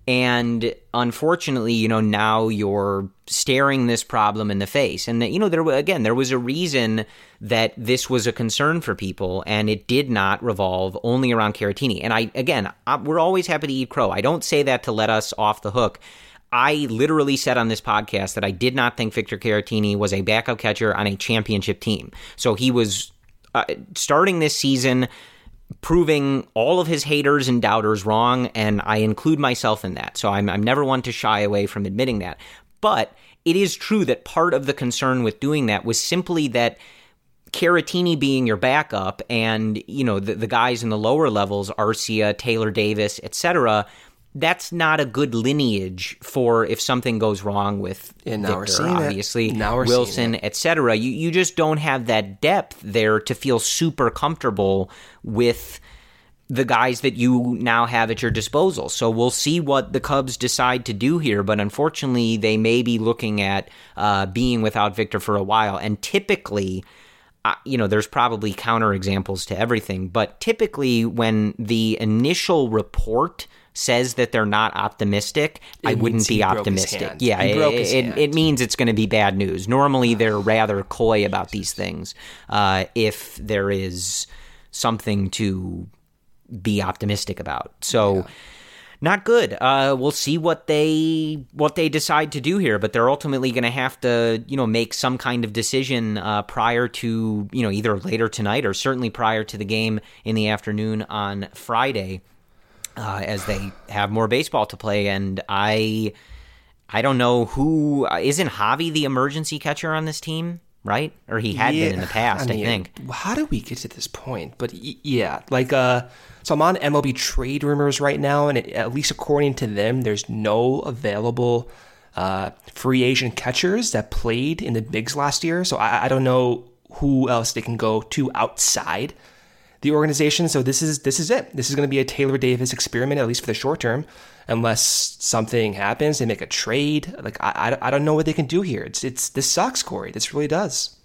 And unfortunately, you know, now you're staring this problem in the face. And, that, you know, there again, there was a reason that this was a concern for people, and it did not revolve only around Caratini. And I, again, I, we're always happy to eat crow. I don't say that to let us off the hook. I literally said on this podcast that I did not think Victor Caratini was a backup catcher on a championship team. So he was uh, starting this season proving all of his haters and doubters wrong, and I include myself in that. So I'm, I'm never one to shy away from admitting that. But it is true that part of the concern with doing that was simply that Caratini being your backup and, you know, the, the guys in the lower levels, Arcia, Taylor Davis, etc., that's not a good lineage for if something goes wrong with And now Victor, we're seeing it. obviously, Now Willson, etc. You you just don't have that depth there to feel super comfortable with the guys that you now have at your disposal. So we'll see what the Cubs decide to do here, but unfortunately, they may be looking at uh, being without Victor for a while. And typically, uh, you know, there's probably counterexamples to everything, but typically, when the initial report says that they're not optimistic, I wouldn't be optimistic. Yeah, it, it, it means it's going to be bad news. Normally, they're rather coy about these things uh, if there is something to be optimistic about. So. Not good. Uh, we'll see what they what they decide to do here, but they're ultimately going to have to, you know, make some kind of decision uh, prior to, you know, either later tonight or certainly prior to the game in the afternoon on Friday, uh, as they have more baseball to play. And I, I don't know who uh, isn't Javi the emergency catcher on this team, right? Or he had been in the past, I, mean, think. How do we get to this point? But y- yeah, like uh, so I'm on MLB trade rumors right now, and it, at least according to them, there's no available uh, free agent catchers that played in the bigs last year. So I, I don't know who else they can go to outside the organization. So this is this is it. This is going to be a Taylor Davis experiment, at least for the short term, unless something happens. They make a trade. Like I, I, I don't know what they can do here. It's it's this sucks, Corey. This really does.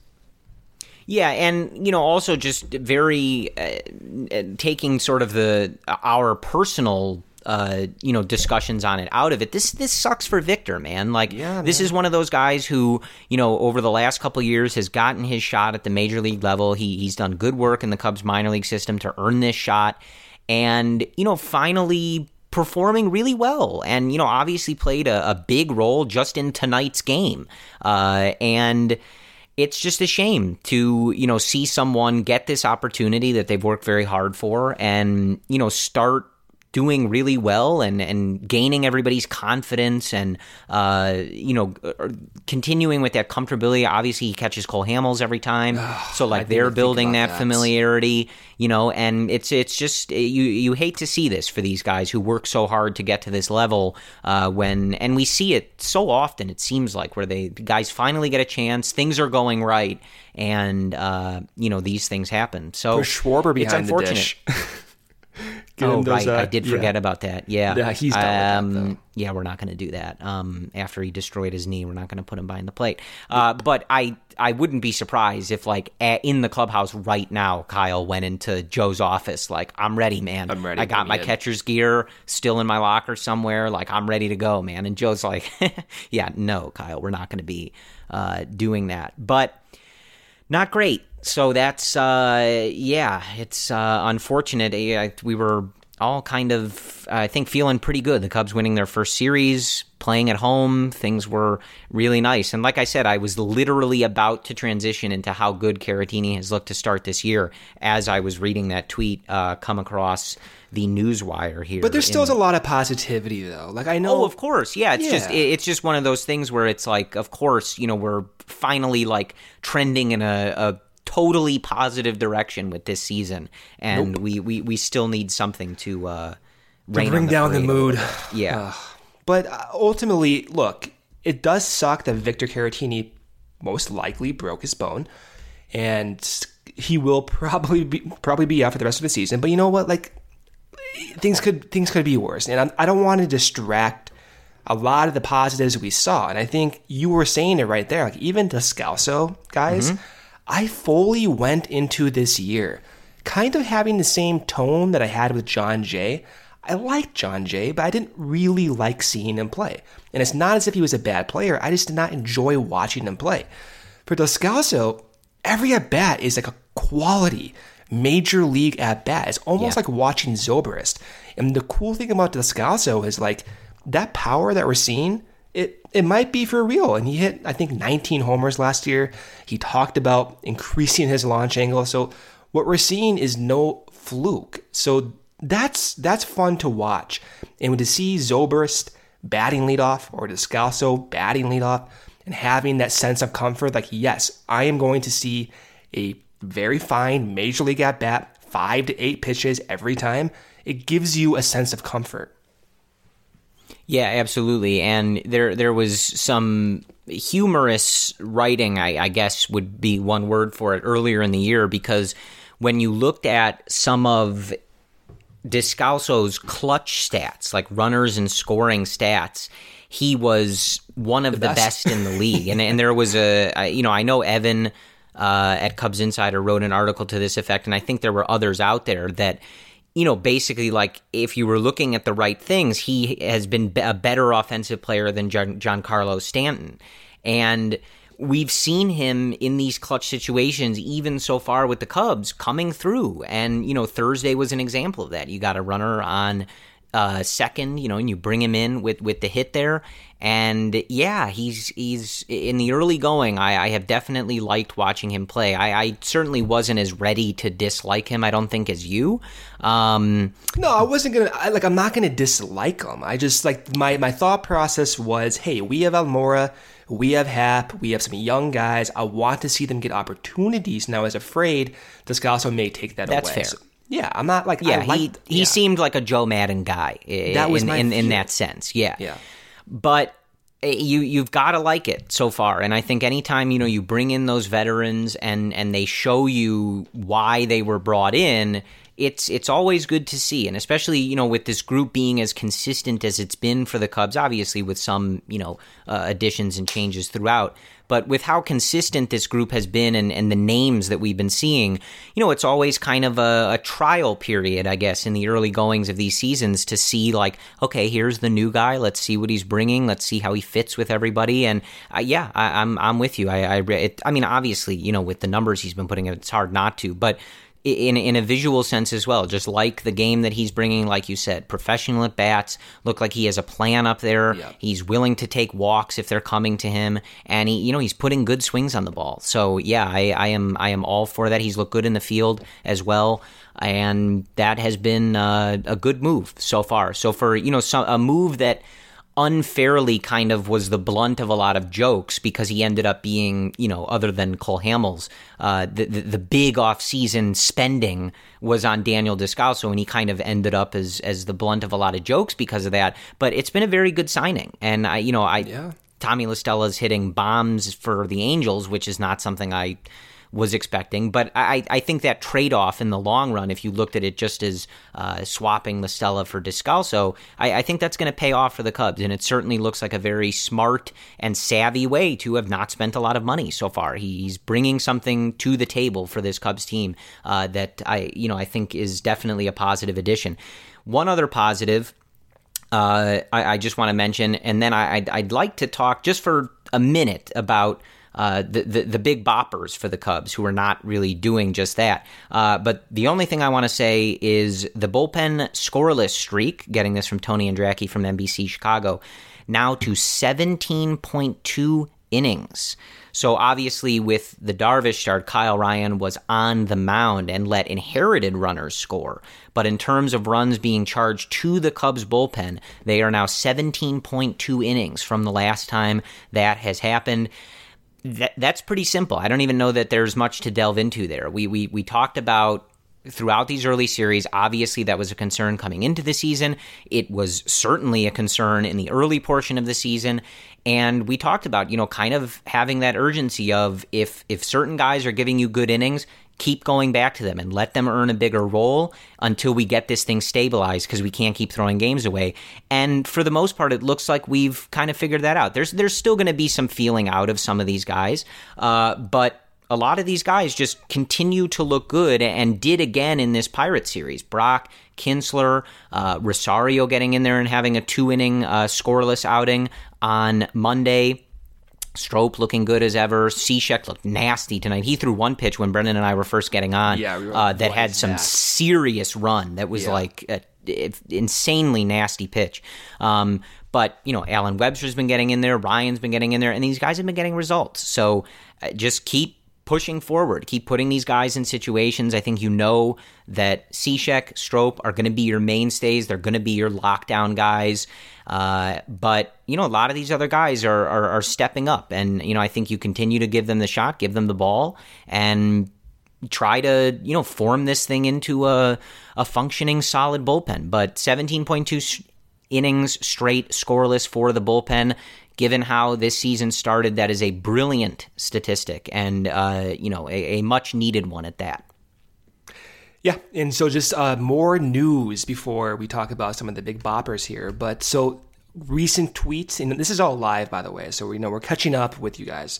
Yeah, and you know, also just very uh, taking sort of the our personal. Uh, you know, discussions on it out of it. This this sucks for Victor, man. Like, yeah, this is one of those guys who, you know, over the last couple of years has gotten his shot at the major league level. He he's done good work in the Cubs minor league system to earn this shot, and you know, finally performing really well and you know obviously played a, a big role just in tonight's game uh, and it's just a shame to you know see someone get this opportunity that they've worked very hard for and you know start doing really well and and gaining everybody's confidence and uh you know uh, continuing with that comfortability obviously he catches Cole Hamels every time so like they're building that that. familiarity you know and it's it's just you you hate to see this for these guys who work so hard to get to this level uh when and we see it so often it seems like where they guys finally get a chance things are going right and uh you know these things happen so Schwarber it's behind the unfortunate dish. Oh right, uh, I did yeah. forget about that. Yeah, Yeah, he's done with that, um. Yeah, we're not going to do that. Um, after he destroyed his knee, we're not going to put him behind the plate. Uh, but I, I wouldn't be surprised if, like, a in the clubhouse right now, Kyle went into Joe's office. Like, I'm ready, man. I'm ready, I got my in." catcher's gear still in my locker somewhere. Like, I'm ready to go, man. And Joe's like, Yeah, no, Kyle, we're not going to be uh, doing that. But not great. So that's uh, yeah, it's uh, unfortunate. Yeah, We were all kind of, I think, feeling pretty good. The Cubs winning their first series, playing at home, things were really nice. And like I said, I was literally about to transition into how good Caratini has looked to start this year as I was reading that tweet uh, come across the newswire here. But there still is a lot of positivity, though. Like I know, Oh, of course, yeah. It's just Yeah. it- it's just one of those things where it's like, of course, you know, we're finally like trending in a, a totally positive direction with this season, and we, we we still need something to uh, to bring the down the mood. Yeah, But uh, ultimately, look, it does suck that Victor Caratini most likely broke his bone, and he will probably be probably be out for the rest of the season. But you know what? Like things could things could be worse, and I, I don't want to distract a lot of the positives we saw. And I think you were saying it right there. Like even Descalso, guys, I fully went into this year kind of having the same tone that I had with Jon Jay. I liked Jon Jay, but I didn't really like seeing him play. And it's not as if he was a bad player. I just did not enjoy watching him play. For Descalso, every at bat is like a quality major league at bat. It's almost Yeah. like watching Zobrist. And the cool thing about Descalso is like that power that we're seeing. It it might be for real. And he hit I think 19 homers last year. He talked about increasing his launch angle. So what we're seeing is no fluke. So that's that's fun to watch. And to see Zobrist batting leadoff or Descalso batting leadoff and having that sense of comfort, like yes, I am going to see a very fine major league at bat, five to eight pitches every time. It gives you a sense of comfort. Yeah, absolutely. And there there was some humorous writing, I, I guess would be one word for it earlier in the year because when you looked at some of Descalso's clutch stats, like runners and scoring stats, he was one of the, best. in the league. And and there was a you know, I know Evan uh, at Cubs Insider wrote an article to this effect, and I think there were others out there that. You know, basically, like if you were looking at the right things, he has been a better offensive player than Giancarlo Stanton. And we've seen him in these clutch situations, even so far with the Cubs, coming through. And, you know, Thursday was an example of that. You got a runner on uh, second, you know, and you bring him in with, with the hit there. And yeah, he's he's in the early going. I, I have definitely liked watching him play. I, I certainly wasn't as ready to dislike him. I don't think as you. Um, No, I wasn't gonna. I, like, I'm not gonna dislike him. I just like my my thought process was, hey, we have Almora, we have Happ, we have some young guys. I want to see them get opportunities. And I was afraid Descalso may take that That's away. fair. So, yeah, I'm not like. yeah, I he liked, he yeah. seemed like a Joe Maddon guy. That was in my in, in that sense. Yeah, Yeah. But uh, you you've got to like it so far. And i think anytime you know you bring in those veterans and and they show you why they were brought in it's it's always good to see. And especially you know with this group being as consistent as it's been for the cubs obviously with some you know uh, additions and changes throughout but with how consistent this group has been and, and the names that we've been seeing, you know, it's always kind of a, a trial period, I guess, in the early goings of these seasons to see, like, okay, here's the new guy. Let's see what he's bringing. Let's see how he fits with everybody. And uh, yeah, I, I'm I'm with you. I I, it, I mean, obviously, you know, with the numbers he's been putting, in, it's hard not to, but in in a visual sense as well. Just like the game that he's bringing, like you said, professional at bats. Look like he has a plan up there. Yeah. He's willing to take walks if they're coming to him, and he, you know, he's putting good swings on the ball. So yeah, I, I am I am all for that. He's looked good in the field as well, and that has been uh, a good move so far. So for you know, some, a move that unfairly kind of was the blunt of a lot of jokes because he ended up being, you know, other than Cole Hamels, uh, the, the the big off-season spending was on Daniel Descalso, and he kind of ended up as as the blunt of a lot of jokes because of that. But it's been a very good signing, and I, you know, I Tommy La Stella's hitting bombs for the Angels, which is not something I was expecting. But I, I think that trade off in the long run, if you looked at it just as uh, swapping La Stella for Descalso, I, I think that's going to pay off for the Cubs. And it certainly looks like a very smart and savvy way to have not spent a lot of money so far. He's bringing something to the table for this Cubs team uh, that I, you know, I think is definitely a positive addition. One other positive uh, I, I just want to mention, and then I, I'd, I'd like to talk just for a minute about uh, the, the, the big boppers for the Cubs who are not really doing just that. Uh, but the only thing I want to say is the bullpen scoreless streak. Getting this from Tony Andracki from NBC Chicago, now to 17.2 innings. So obviously, with the Darvish start, Kyle Ryan was on the mound and let inherited runners score. But in terms of runs being charged to the Cubs bullpen, they are now 17.2 innings from the last time that has happened. That, that's pretty simple. I don't even know that there's much to delve into there. We we we talked about throughout these early series. Obviously, that was a concern coming into the season. It was certainly a concern in the early portion of the season. And we talked about, you know, kind of having that urgency of if if certain guys are giving you good innings, keep going back to them and let them earn a bigger role until we get this thing stabilized because we can't keep throwing games away. And for the most part, it looks like we've kind of figured that out. There's there's still going to be some feeling out of some of these guys, uh, but a lot of these guys just continue to look good and did again in this Pirate series. Brock, Kintzler, uh, Rosario getting in there and having a two inning uh, scoreless outing on Monday. Strop looking good as ever. Cishek looked nasty tonight. He threw one pitch when Brendan and I were first getting on Yeah, we uh, that had some that?" serious run that was Yeah. like a, a insanely nasty pitch. Um, but you know, Allen Webster's been getting in there, Ryan's been getting in there, and these guys have been getting results. So uh, just keep pushing forward, keep putting these guys in situations. I think you know that Cishek, Strop are going to be your mainstays. They're going to be your lockdown guys. Uh, but you know, a lot of these other guys are, are are stepping up, and you know, I think you continue to give them the shot, give them the ball, and try to you know form this thing into a a functioning solid bullpen. But seventeen point two innings straight scoreless for the bullpen. Given how this season started, that is a brilliant statistic, and uh, you know a, a much needed one at that. Yeah, and so just uh, more news before we talk about some of the big boppers here. But so recent tweets, and this is all live, by the way, so we know we're catching up with you guys.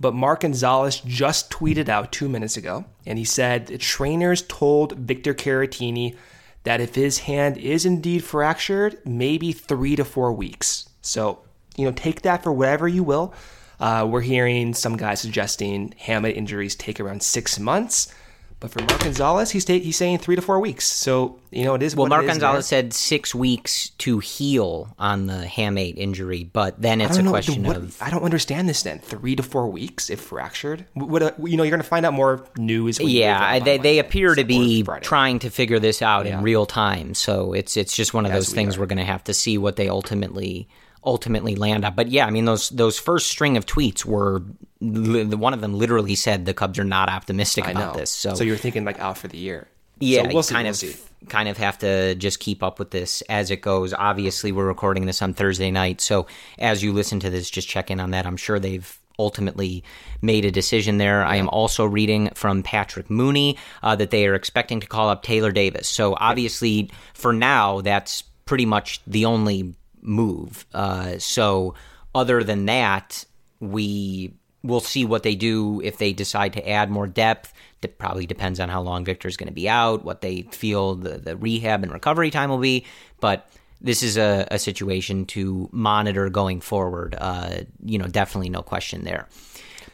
But Mark Gonzalez just tweeted out two minutes ago, and he said the trainers told Victor Caratini that if his hand is indeed fractured, maybe three to four weeks. So you know, take that for whatever you will. Uh, we're hearing some guys suggesting hamate injuries take around six months. But for Mark Gonzalez, he's ta- he's saying three to four weeks. So you know it is. Well, what Mark is Gonzalez said six weeks to heal on the hamate injury, but then it's a know, question what- of I don't understand this. Then three to four weeks if fractured. What, what, you know, you're going to find out more news. Yeah, wake up I- on they they appear to be trying to figure this out Yeah. in real time. So it's it's just one of As those we things are. we're going to have to see what they ultimately ultimately land on. But yeah, I mean those those first string of tweets were one of them literally said the Cubs are not optimistic about this. So, you're thinking like out for the year. yeah, so we'll see, kind we'll of see. kind of have to just keep up with this as it goes. Obviously, we're recording this on Thursday night, so as you listen to this, just check in on that. I'm sure they've ultimately made a decision there. I am also reading from Patrick Mooney uh, that they are expecting to call up Taylor Davis. So obviously, for now, that's pretty much the only move. Uh, so other than that, we will see what they do if they decide to add more depth. It probably depends on how long Victor's going to be out, what they feel the, the rehab and recovery time will be. But this is a, a situation to monitor going forward. Uh, you know, definitely no question there.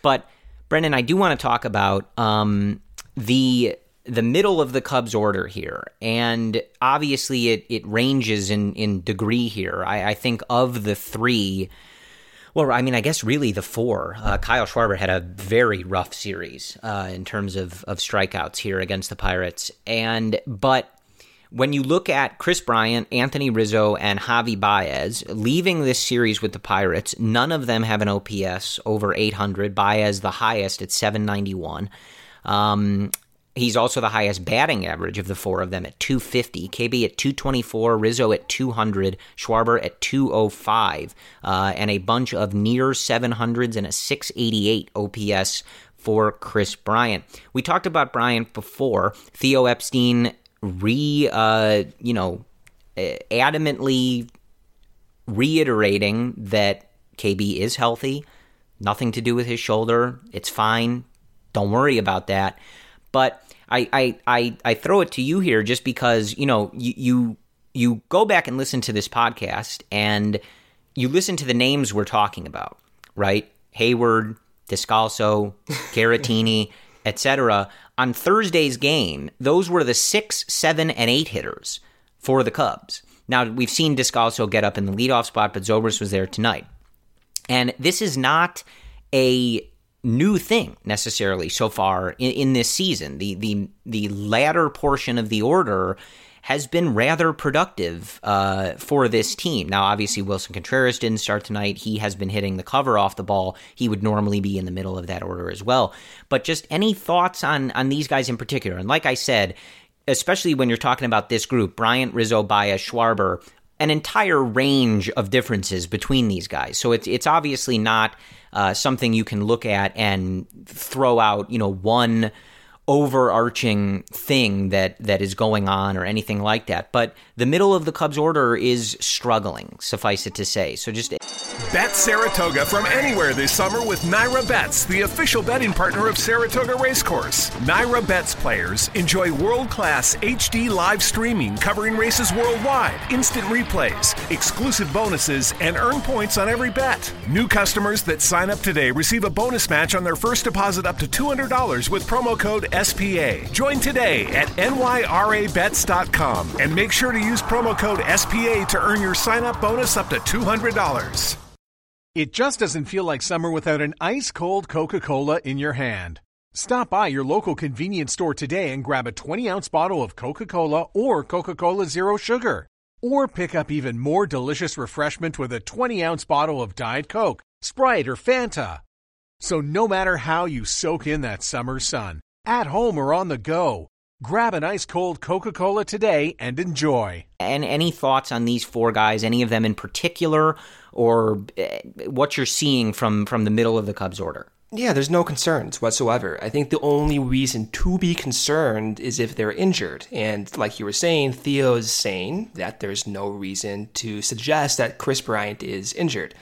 But Brendan, I do want to talk about um, the the middle of the Cubs order here, and obviously it it ranges in in degree here. I, I think of the three. Well, I mean, I guess really the four. Uh, Kyle Schwarber had a very rough series uh, in terms of, of strikeouts here against the Pirates, and but when you look at Kris Bryant, Anthony Rizzo, and Javi Baez leaving this series with the Pirates, none of them have an OPS over 800. Baez the highest at 791. Um, he's also the highest batting average of the four of them at 250. KB at 224, Rizzo at 200, Schwarber at 205, uh, and a bunch of near 700s and a 688 OPS for Kris Bryant. We talked about Bryant before. Theo Epstein re, uh, you know, adamantly reiterating that KB is healthy, nothing to do with his shoulder. It's fine. Don't worry about that. But I, I, I, I throw it to you here just because you know you, you you go back and listen to this podcast and you listen to the names we're talking about, right? Heyward, Descalso, Caratini, etc. On Thursday's game, those were the six, seven, and eight hitters for the Cubs. Now, we've seen Descalso get up in the leadoff spot, but Zobrist was there tonight. And this is not a new thing necessarily so far in, in this season. The, the, the latter portion of the order has been rather productive uh, for this team. Now, obviously, Willson Contreras didn't start tonight. He has been hitting the cover off the ball. He would normally be in the middle of that order as well. But just any thoughts on on these guys in particular? And like I said, especially when you're talking about this group, Bryant, Rizzo, Baez, Schwarber, an entire range of differences between these guys. So it's it's obviously not uh, something you can look at and throw out, you know, one overarching thing that that is going on or anything like that. But the middle of the Cubs order is struggling, suffice it to say. So just Bet Saratoga from anywhere this summer with NYRA Bets, the official betting partner of Saratoga Racecourse. NYRA Bets players enjoy world-class HD live streaming covering races worldwide, instant replays, exclusive bonuses, and earn points on every bet. New customers that sign up today receive a bonus match on their first deposit up to $200 with promo code SPA. Join today at nyrabets.com and make sure to use promo code SPA to earn your sign-up bonus up to $200. It just doesn't feel like summer without an ice cold Coca Cola in your hand. Stop by your local convenience store today and grab a 20 ounce bottle of Coca Cola or Coca Cola Zero Sugar. Or pick up even more delicious refreshment with a 20 ounce bottle of Diet Coke, Sprite, or Fanta. So, no matter how you soak in that summer sun, at home or on the go, grab an ice cold Coca Cola today and enjoy. and any thoughts on these four guys, any of them in particular, or eh, what you're seeing from from the middle of the Cubs order? Yeah, there's no concerns whatsoever. I think the only reason to be concerned is if they're injured. And like you were saying, Theo's saying that there's no reason to suggest that Kris Bryant is injured.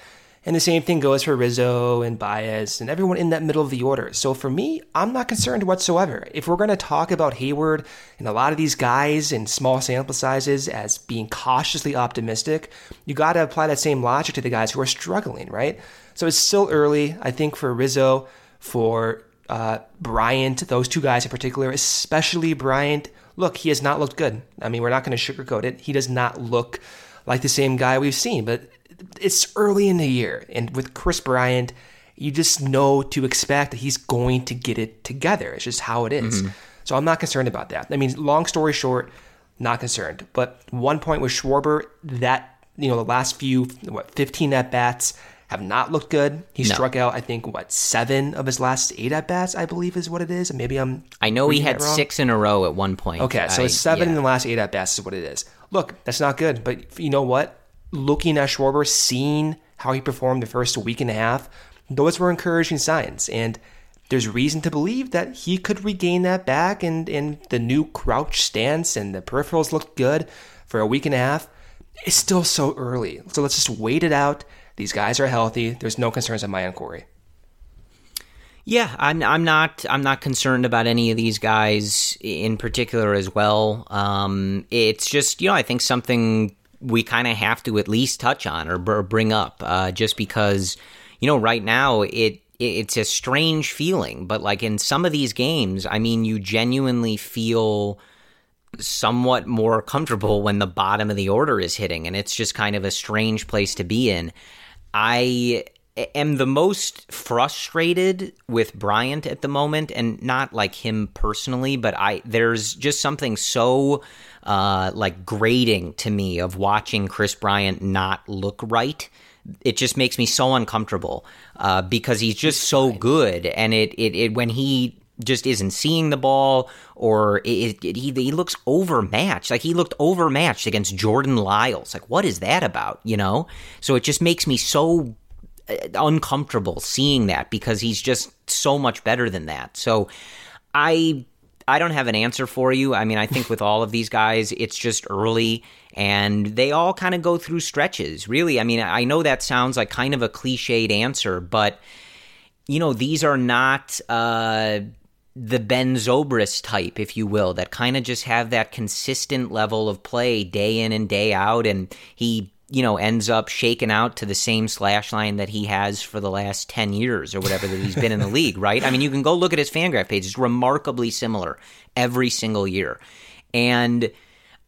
And the same thing goes for Rizzo and Baez and everyone in that middle of the order. So for me, I'm not concerned whatsoever. If we're going to talk about Heyward and a lot of these guys in small sample sizes as being cautiously optimistic, you got to apply that same logic to the guys who are struggling, right? So it's still early, I think, for Rizzo, for uh, Bryant, those two guys in particular, especially Bryant. Look, he has not looked good. I mean, we're not going to sugarcoat it. He does not look like the same guy we've seen, but it's early in the year. And with Kris Bryant, you just know to expect that he's going to get it together. It's just how it is. Mm-hmm. So I'm not concerned about that. I mean, long story short, not concerned. But one point with Schwarber, that, you know, the last few, what, 15 at bats have not looked good. He No. struck out, I think, what, seven of his last eight at bats, I believe is what it is. Maybe I'm. I know he had six in a row at one point. Okay, so I- it's seven yeah. in the last eight at bats is what it is. Look, that's not good, but you know what? Looking at Schwarber, seeing how he performed the first week and a half, those were encouraging signs, and there's reason to believe that he could regain that back. And and the new crouch stance and the peripherals looked good for a week and a half. It's still so early, so let's just wait it out. These guys are healthy. There's no concerns on my end, Corey. Yeah, I'm I'm not I'm not concerned about any of these guys in particular as well. Um, it's just you know I think something we kind of have to at least touch on or br- bring up, uh, just because you know right now it it's a strange feeling, but like in some of these games, I mean, you genuinely feel somewhat more comfortable when the bottom of the order is hitting, and it's just kind of a strange place to be in. I am the most frustrated with Bryant at the moment, and not like him personally, but I there's just something so uh, like grating to me of watching Kris Bryant not look right. It just makes me so uncomfortable uh, because he's just so good, and it, it it when he just isn't seeing the ball or it, it, he, he looks overmatched. Like he looked overmatched against jordan lyles. Like what is that about you know? So it just makes me so uh, uncomfortable seeing that because he's just so much better than that. So i i don't have an answer for you i mean i think with all of these guys it's just early and they all kind of go through stretches really i mean i know that sounds like kind of a cliched answer but you know, these are not uh, the Ben Zobrist type, if you will, that kind of just have that consistent level of play day in and day out. And he you know, ends up shaken out to the same slash line that he has for the last 10 years or whatever that he's been in the league, right? I mean, you can go look at his Fangraph page. It's remarkably similar every single year. And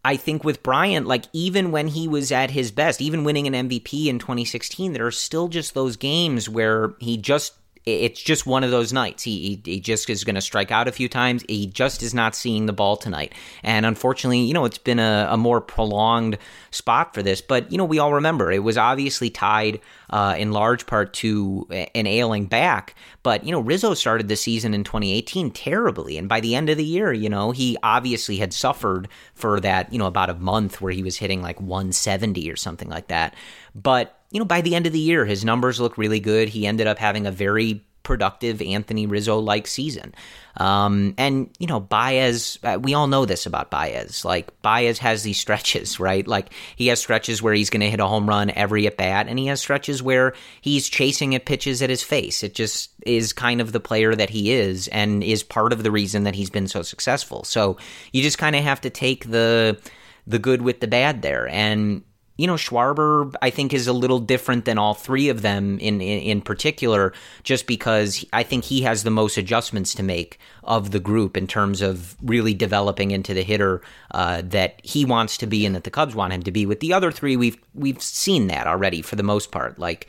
I think with Bryant, like even when he was at his best, even winning an MVP in 2016, there are still just those games where he just it's just one of those nights. He he, he just is going to strike out a few times. He just is not seeing the ball tonight, and unfortunately, you know, it's been a, a more prolonged spot for this. But you know, we all remember it was obviously tied uh, in large part to an ailing back. But you know, Rizzo started the season in 2018 terribly, and by the end of the year, you know, he obviously had suffered for that, you know, about a month where he was hitting like 170 or something like that. But you know, by the end of the year, his numbers look really good. He ended up having a very productive Anthony Rizzo like season. Um, and, you know, Baez, uh, we all know this about Baez. Like, Baez has these stretches, right? Like, he has stretches where he's going to hit a home run every at bat, and he has stretches where he's chasing at pitches at his face. It just is kind of the player that he is and is part of the reason that he's been so successful. So you just kind of have to take the the good with the bad there. And you know, Schwarber, I think, is a little different than all three of them in, in, in, particular, just because I think he has the most adjustments to make of the group in terms of really developing into the hitter uh, that he wants to be and that the Cubs want him to be. With the other three, we've we've seen that already for the most part. Like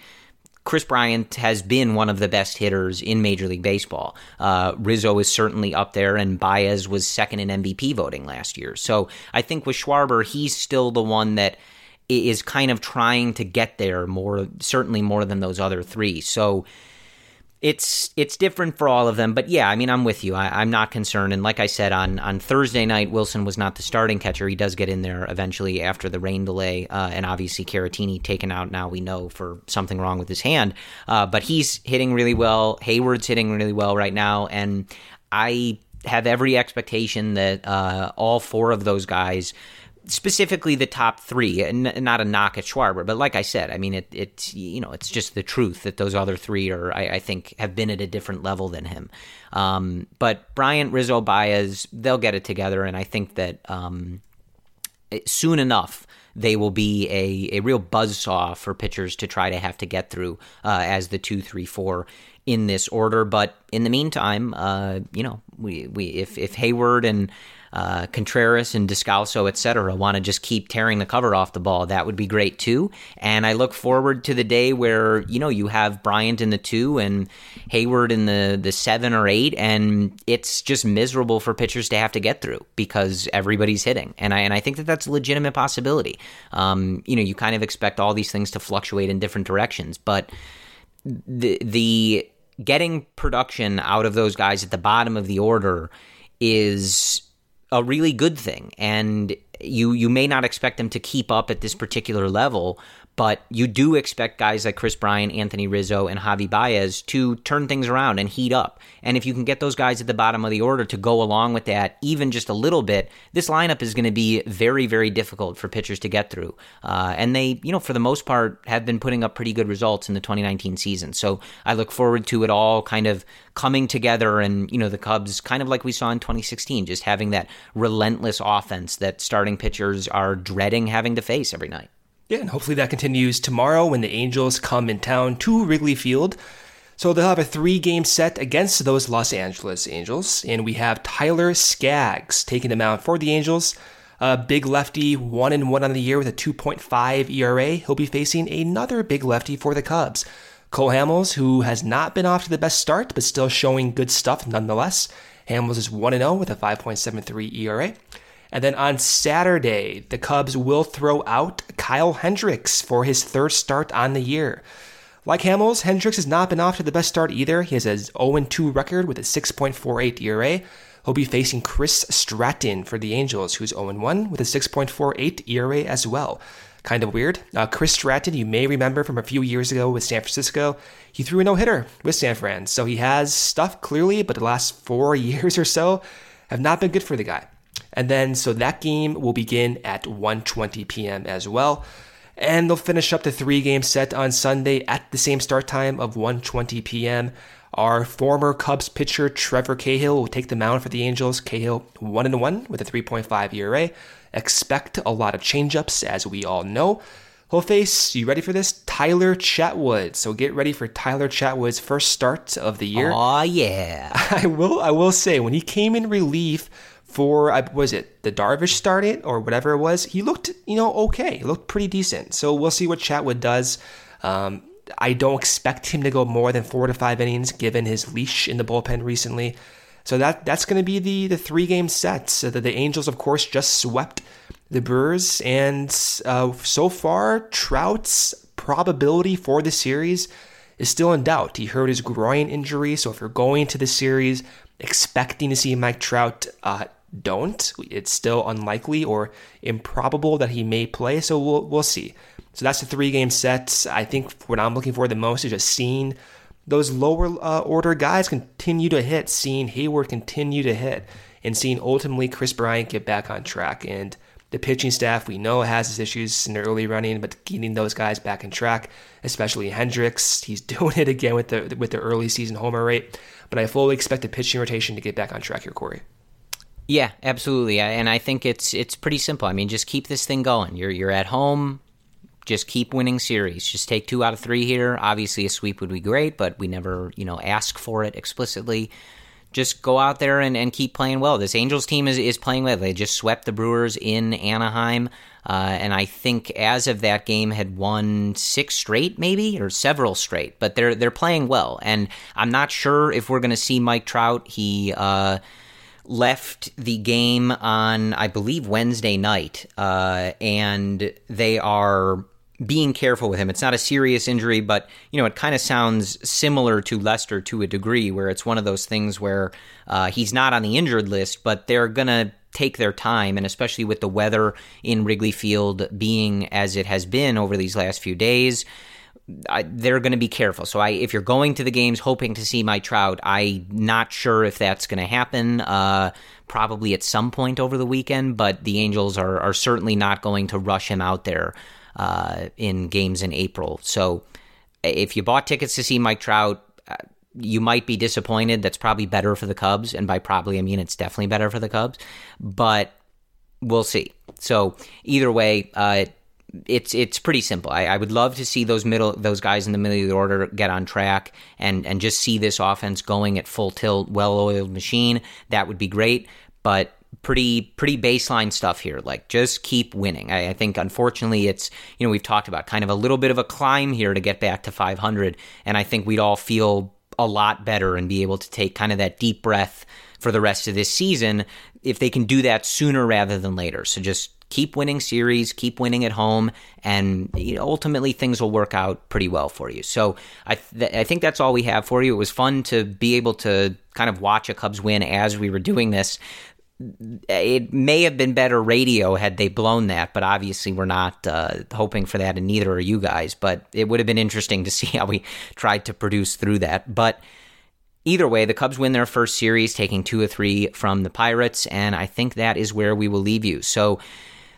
Kris Bryant has been one of the best hitters in Major League Baseball. Uh, Rizzo is certainly up there, and Baez was second in MVP voting last year. So I think with Schwarber, he's still the one that is kind of trying to get there more, certainly more than those other three. So it's it's different for all of them. But yeah, I mean, I'm with you. I, am not concerned. And like I said on on Thursday night, Willson was not the starting catcher. He does get in there eventually after the rain delay, uh, and obviously Caratini taken out. Now we know for something wrong with his hand, uh, but he's hitting really well. Heyward's hitting really well right now, and I have every expectation that uh, all four of those guys specifically the top three, and not a knock at Schwarber, but like I said, I mean, it, it's you know, it's just the truth that those other three are, I, I think, have been at a different level than him. Um, but Bryant, Rizzo, Baez, they'll get it together, and I think that um, soon enough they will be a, a real buzzsaw for pitchers to try to have to get through uh, as the two, three, four in this order. But in the meantime, uh, you know, we, we if if Heyward and uh, Contreras and Descalso, et cetera, want to just keep tearing the cover off the ball, that would be great too. And I look forward to the day where you know you have Bryant in the two and Heyward in the the seven or eight, and it's just miserable for pitchers to have to get through because everybody's hitting. And I and I think that that's a legitimate possibility. Um, you know, you kind of expect all these things to fluctuate in different directions, but the the getting production out of those guys at the bottom of the order is a really good thing. And you you may not expect them to keep up at this particular level but you do expect guys like Kris Bryant, Anthony Rizzo, and Javi Baez to turn things around and heat up. And if you can get those guys at the bottom of the order to go along with that, even just a little bit, this lineup is going to be very, very difficult for pitchers to get through. Uh, and they, you know, for the most part, have been putting up pretty good results in the 2019 season. So I look forward to it all kind of coming together and, you know, the Cubs, kind of like we saw in 2016, just having that relentless offense that starting pitchers are dreading having to face every night. Yeah, and hopefully that continues tomorrow when the Angels come in town to Wrigley Field. So they'll have a three game set against those Los Angeles Angels. And we have Tyler Skaggs taking them out for the Angels. A big lefty, one and one on the year with a 2.5 ERA. He'll be facing another big lefty for the Cubs. Cole Hamels, who has not been off to the best start, but still showing good stuff nonetheless. Hamels is 1 0 with a 5.73 ERA. And then on Saturday, the Cubs will throw out Kyle Hendricks for his third start on the year. Like Hamels, Hendricks has not been off to the best start either. He has a 0-2 record with a 6.48 ERA. He'll be facing Chris Stratton for the Angels, who's 0-1 with a 6.48 ERA as well. Kind of weird. Uh, Chris Stratton, you may remember from a few years ago with San Francisco, he threw a no-hitter with San Fran, so he has stuff clearly, but the last four years or so have not been good for the guy. And then, so that game will begin at 1.20 p.m. as well. And they'll finish up the three game set on Sunday at the same start time of 1.20 p.m. Our former Cubs pitcher Trevor Cahill will take the mound for the Angels. Cahill 1 and 1 with a 3.5 ERA. Expect a lot of changeups, as we all know. He'll face, you ready for this? Tyler Chatwood. So get ready for Tyler Chatwood's first start of the year. Aw, yeah. I will I will say when he came in relief for I was it the Darvish started or whatever it was, he looked you know okay, looked pretty decent. So we'll see what Chatwood does. Um, I don't expect him to go more than four to five innings given his leash in the bullpen recently. So that that's going to be the the three game set. So the, the Angels, of course, just swept the Brewers, and uh, so far Trout's probability for the series is still in doubt. He hurt his groin injury, so if you're going to the series expecting to see Mike Trout, uh, don't. It's still unlikely or improbable that he may play, so we'll we'll see. So that's the three game set. I think what I'm looking for the most is just seeing those lower uh, order guys continue to hit, seeing Heyward continue to hit, and seeing ultimately Kris Bryant get back on track. And the pitching staff we know has its issues in the early running, but getting those guys back in track, especially Hendricks, he's doing it again with the with the early season homer rate. But I fully expect the pitching rotation to get back on track here, Corey. Yeah, absolutely. And I think it's it's pretty simple. I mean, just keep this thing going. You're you're at home. Just keep winning series. Just take two out of three here. Obviously, a sweep would be great, but we never, you know, ask for it explicitly. Just go out there and, and keep playing well. This Angels team is, is playing well. They just swept the Brewers in Anaheim. Uh, and I think as of that game had won six straight, maybe or several straight. But they're they're playing well, and I'm not sure if we're going to see Mike Trout. He uh, left the game on, I believe, Wednesday night, uh, and they are being careful with him. It's not a serious injury, but you know, it kind of sounds similar to Lester to a degree, where it's one of those things where uh, he's not on the injured list, but they're gonna take their time, and especially with the weather in Wrigley Field being as it has been over these last few days. I, they're going to be careful. So, I, if you're going to the games hoping to see Mike Trout, I'm not sure if that's going to happen. Uh, probably at some point over the weekend, but the Angels are, are certainly not going to rush him out there uh, in games in April. So, if you bought tickets to see Mike Trout, uh, you might be disappointed. That's probably better for the Cubs, and by probably I mean it's definitely better for the Cubs. But we'll see. So either way, uh, it's it's pretty simple. I, I, would love to see those middle those guys in the middle of the order get on track and and just see this offense going at full tilt, well oiled machine. That would be great. But pretty pretty baseline stuff here. Like just keep winning. I, I, think unfortunately it's you know we've talked about kind of a little bit of a climb here to get back to 500, and I think we'd all feel a lot better and be able to take kind of that deep breath for the rest of this season if they can do that sooner rather than later. So just keep winning series, keep winning at home, and you know, ultimately things will work out pretty well for you. So I, th- I think that's all we have for you. It was fun to be able to kind of watch a Cubs win as we were doing this. It may have been better radio had they blown that, but obviously we're not uh, hoping for that, and neither are you guys. But it would have been interesting to see how we tried to produce through that. But Either way, the Cubs win their first series, taking two or three from the Pirates, and I think that is where we will leave you. So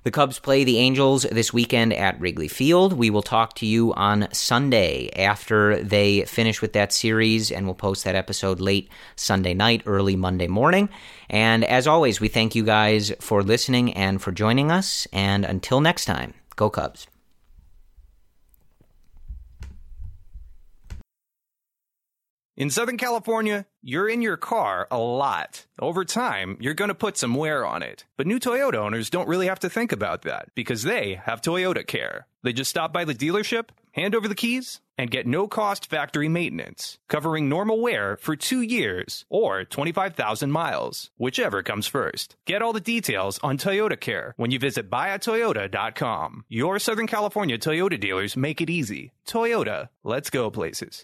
the Cubs play the Angels this weekend at Wrigley Field. We will talk to you on Sunday after they finish with that series, and we'll post that episode late Sunday night, early Monday morning. And as always, we thank you guys for listening and for joining us. And until next time, go Cubs. In Southern California, you're in your car a lot. Over time, you're going to put some wear on it. But new Toyota owners don't really have to think about that because they have Toyota Care. They just stop by the dealership, hand over the keys, and get no cost factory maintenance, covering normal wear for two years or 25,000 miles, whichever comes first. Get all the details on Toyota Care when you visit buyatoyota.com. Your Southern California Toyota dealers make it easy. Toyota, let's go places.